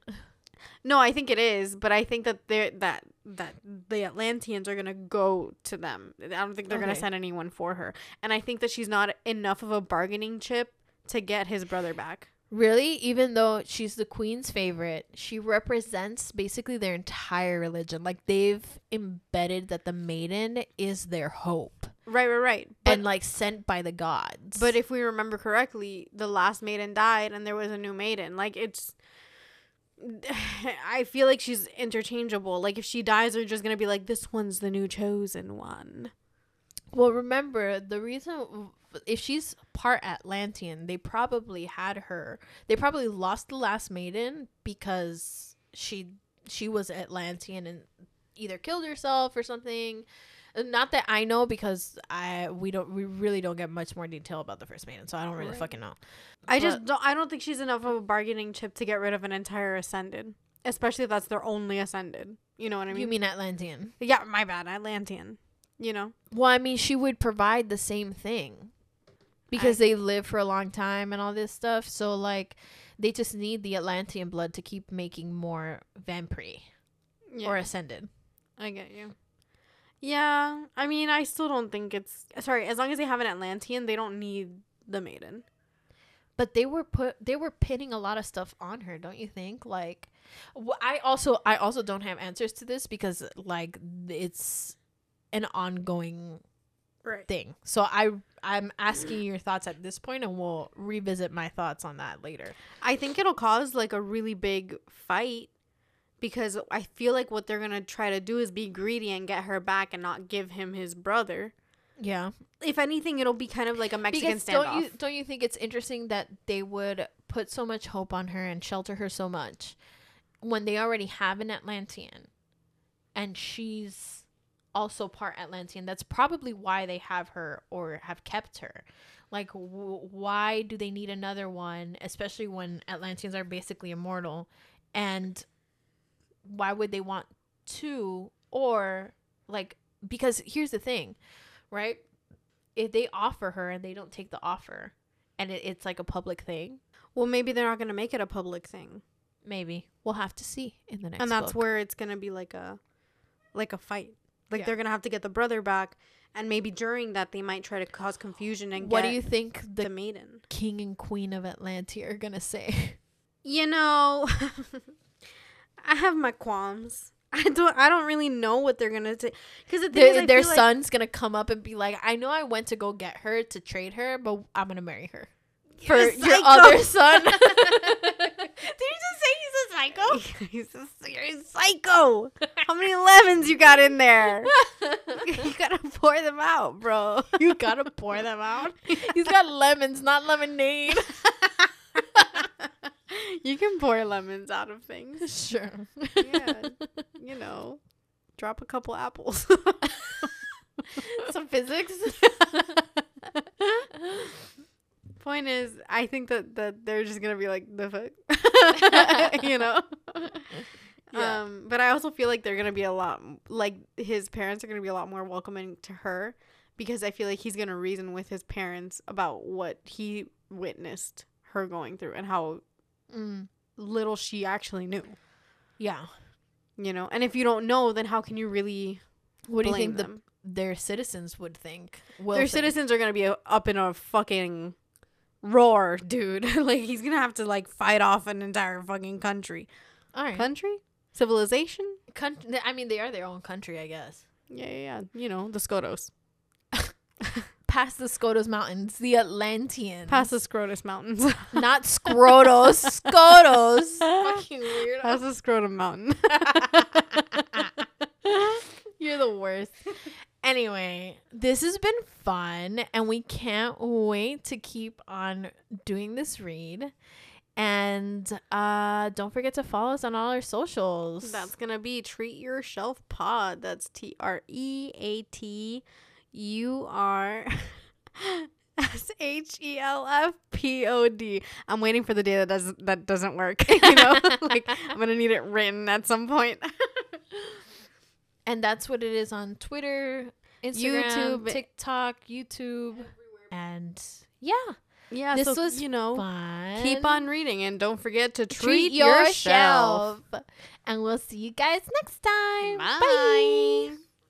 S2: No, I think it is, but I think that they're that that the Atlanteans are gonna go to them. I don't think they're gonna send anyone for her, and I think that she's not enough of a bargaining chip to get his brother back.
S1: Really? Even though she's the queen's favorite, she represents basically their entire religion. Like they've embedded that the maiden is their hope
S2: Right, right, right. But
S1: and like sent by the gods.
S2: but if we remember correctly, the last maiden died and there was a new maiden. Like it's I feel like she's interchangeable. Like if she dies, they're just gonna be like, "This one's the new chosen one."
S1: well, remember the reason if she's part Atlantean, they probably had her. They probably lost the last maiden because she she was Atlantean and either killed herself or something. Uh, Not that I know because I we don't we really don't get much more detail about the first maiden, so I don't really
S2: Right.
S1: fucking know.
S2: I just don't. I don't think she's enough of a bargaining chip to get rid of an entire ascended, especially if that's their only ascended. You know what I mean?
S1: you mean Atlantean?
S2: yeah, my bad, Atlantean. You know,
S1: Well, I mean, she would provide the same thing because they live for a long time and all this stuff. So, like, they just need the Atlantean blood to keep making more vampire
S2: yeah,
S1: or ascended.
S2: I get you. Yeah, I mean, I still don't think it's sorry. As long as they have an Atlantean, they don't need the maiden.
S1: But they were put they were pinning a lot of stuff on her, don't you think? Like, wh- I also I also don't have answers to this because like it's an ongoing
S2: Right.
S1: thing. So I I'm asking your thoughts at this point, and we'll revisit my thoughts on that later.
S2: I think it'll cause like a really big fight because I feel like what they're gonna try to do is be greedy and get her back and not give him his brother.
S1: Yeah.
S2: If anything, it'll be kind of like a Mexican
S1: because
S2: standoff.
S1: don't you don't you think it's interesting that they would put so much hope on her and shelter her so much when they already have an Atlantean and she's also part Atlantean that's probably why they have her or have kept her like w- why do they need another one especially when Atlanteans are basically immortal and why would they want two or like because here's the thing right if they offer her and they don't take the offer and it, it's like a public thing
S2: well, maybe they're not gonna make it a public thing,
S1: maybe we'll have to see in the next
S2: and that's
S1: book.
S2: where it's gonna be like a, like a fight. Like
S1: Yeah.
S2: they're gonna have to get the brother back, and maybe during that they might try to cause confusion and
S1: what
S2: get
S1: do you think
S2: the,
S1: the
S2: maiden.
S1: king and queen of atlantia are gonna say
S2: You know, I have my qualms. I don't. I don't really know what they're gonna say because the
S1: their, their
S2: feel like-
S1: son's gonna come up and be like i know i went to go get her to trade her but i'm gonna marry her for your
S2: psycho.
S1: other son
S2: Did you just say he's a psycho? he's a, you're a psycho. How many lemons you got in there? you gotta pour them out, bro.
S1: you gotta pour them out he's got lemons not lemonade
S2: you can pour lemons out of things.
S1: sure
S2: Yeah, you know, drop a couple apples.
S1: some physics
S2: Point is, I think that that they're just gonna be like the fuck, you know.
S1: Yeah.
S2: Um, but I also feel like they're gonna be a lot like his parents are gonna be a lot more welcoming to her because I feel like he's gonna reason with his parents about what he witnessed her going through and how
S1: Mm,
S2: little she actually knew.
S1: yeah
S2: You know, and if you don't know, then how can you really
S1: what do you think the,
S2: them?
S1: their citizens would think will
S2: Their citizens are gonna be up in a fucking roar, dude. like he's gonna have to like fight off an entire fucking country.
S1: all right
S2: Country, civilization.
S1: Country. I mean, they are their own country, I guess.
S2: Yeah, yeah, yeah. You know the Skotos.
S1: Past the Skotos Mountains, the Atlanteans.
S2: Past the Scrotus Mountains.
S1: Not Scrotos, Skotos. Fucking weird.
S2: Past the Scrotum Mountain.
S1: You're the worst. Anyway, this has been fun, and we can't wait to keep on doing this read. And uh, don't forget to follow us on all our socials.
S2: That's gonna be Treat Your Shelf Pod. That's T R E A T U R S H E L F P O D. I'm waiting for the day that does that doesn't work. you know, like I'm gonna need it written at some point.
S1: and that's what it is on Twitter, Instagram,
S2: YouTube.
S1: TikTok, YouTube, and yeah,
S2: yeah,
S1: This
S2: so,
S1: was
S2: you know.
S1: fun.
S2: Keep on reading and don't forget to treat,
S1: treat yourself.
S2: yourself.
S1: And we'll see you guys next time.
S2: Bye.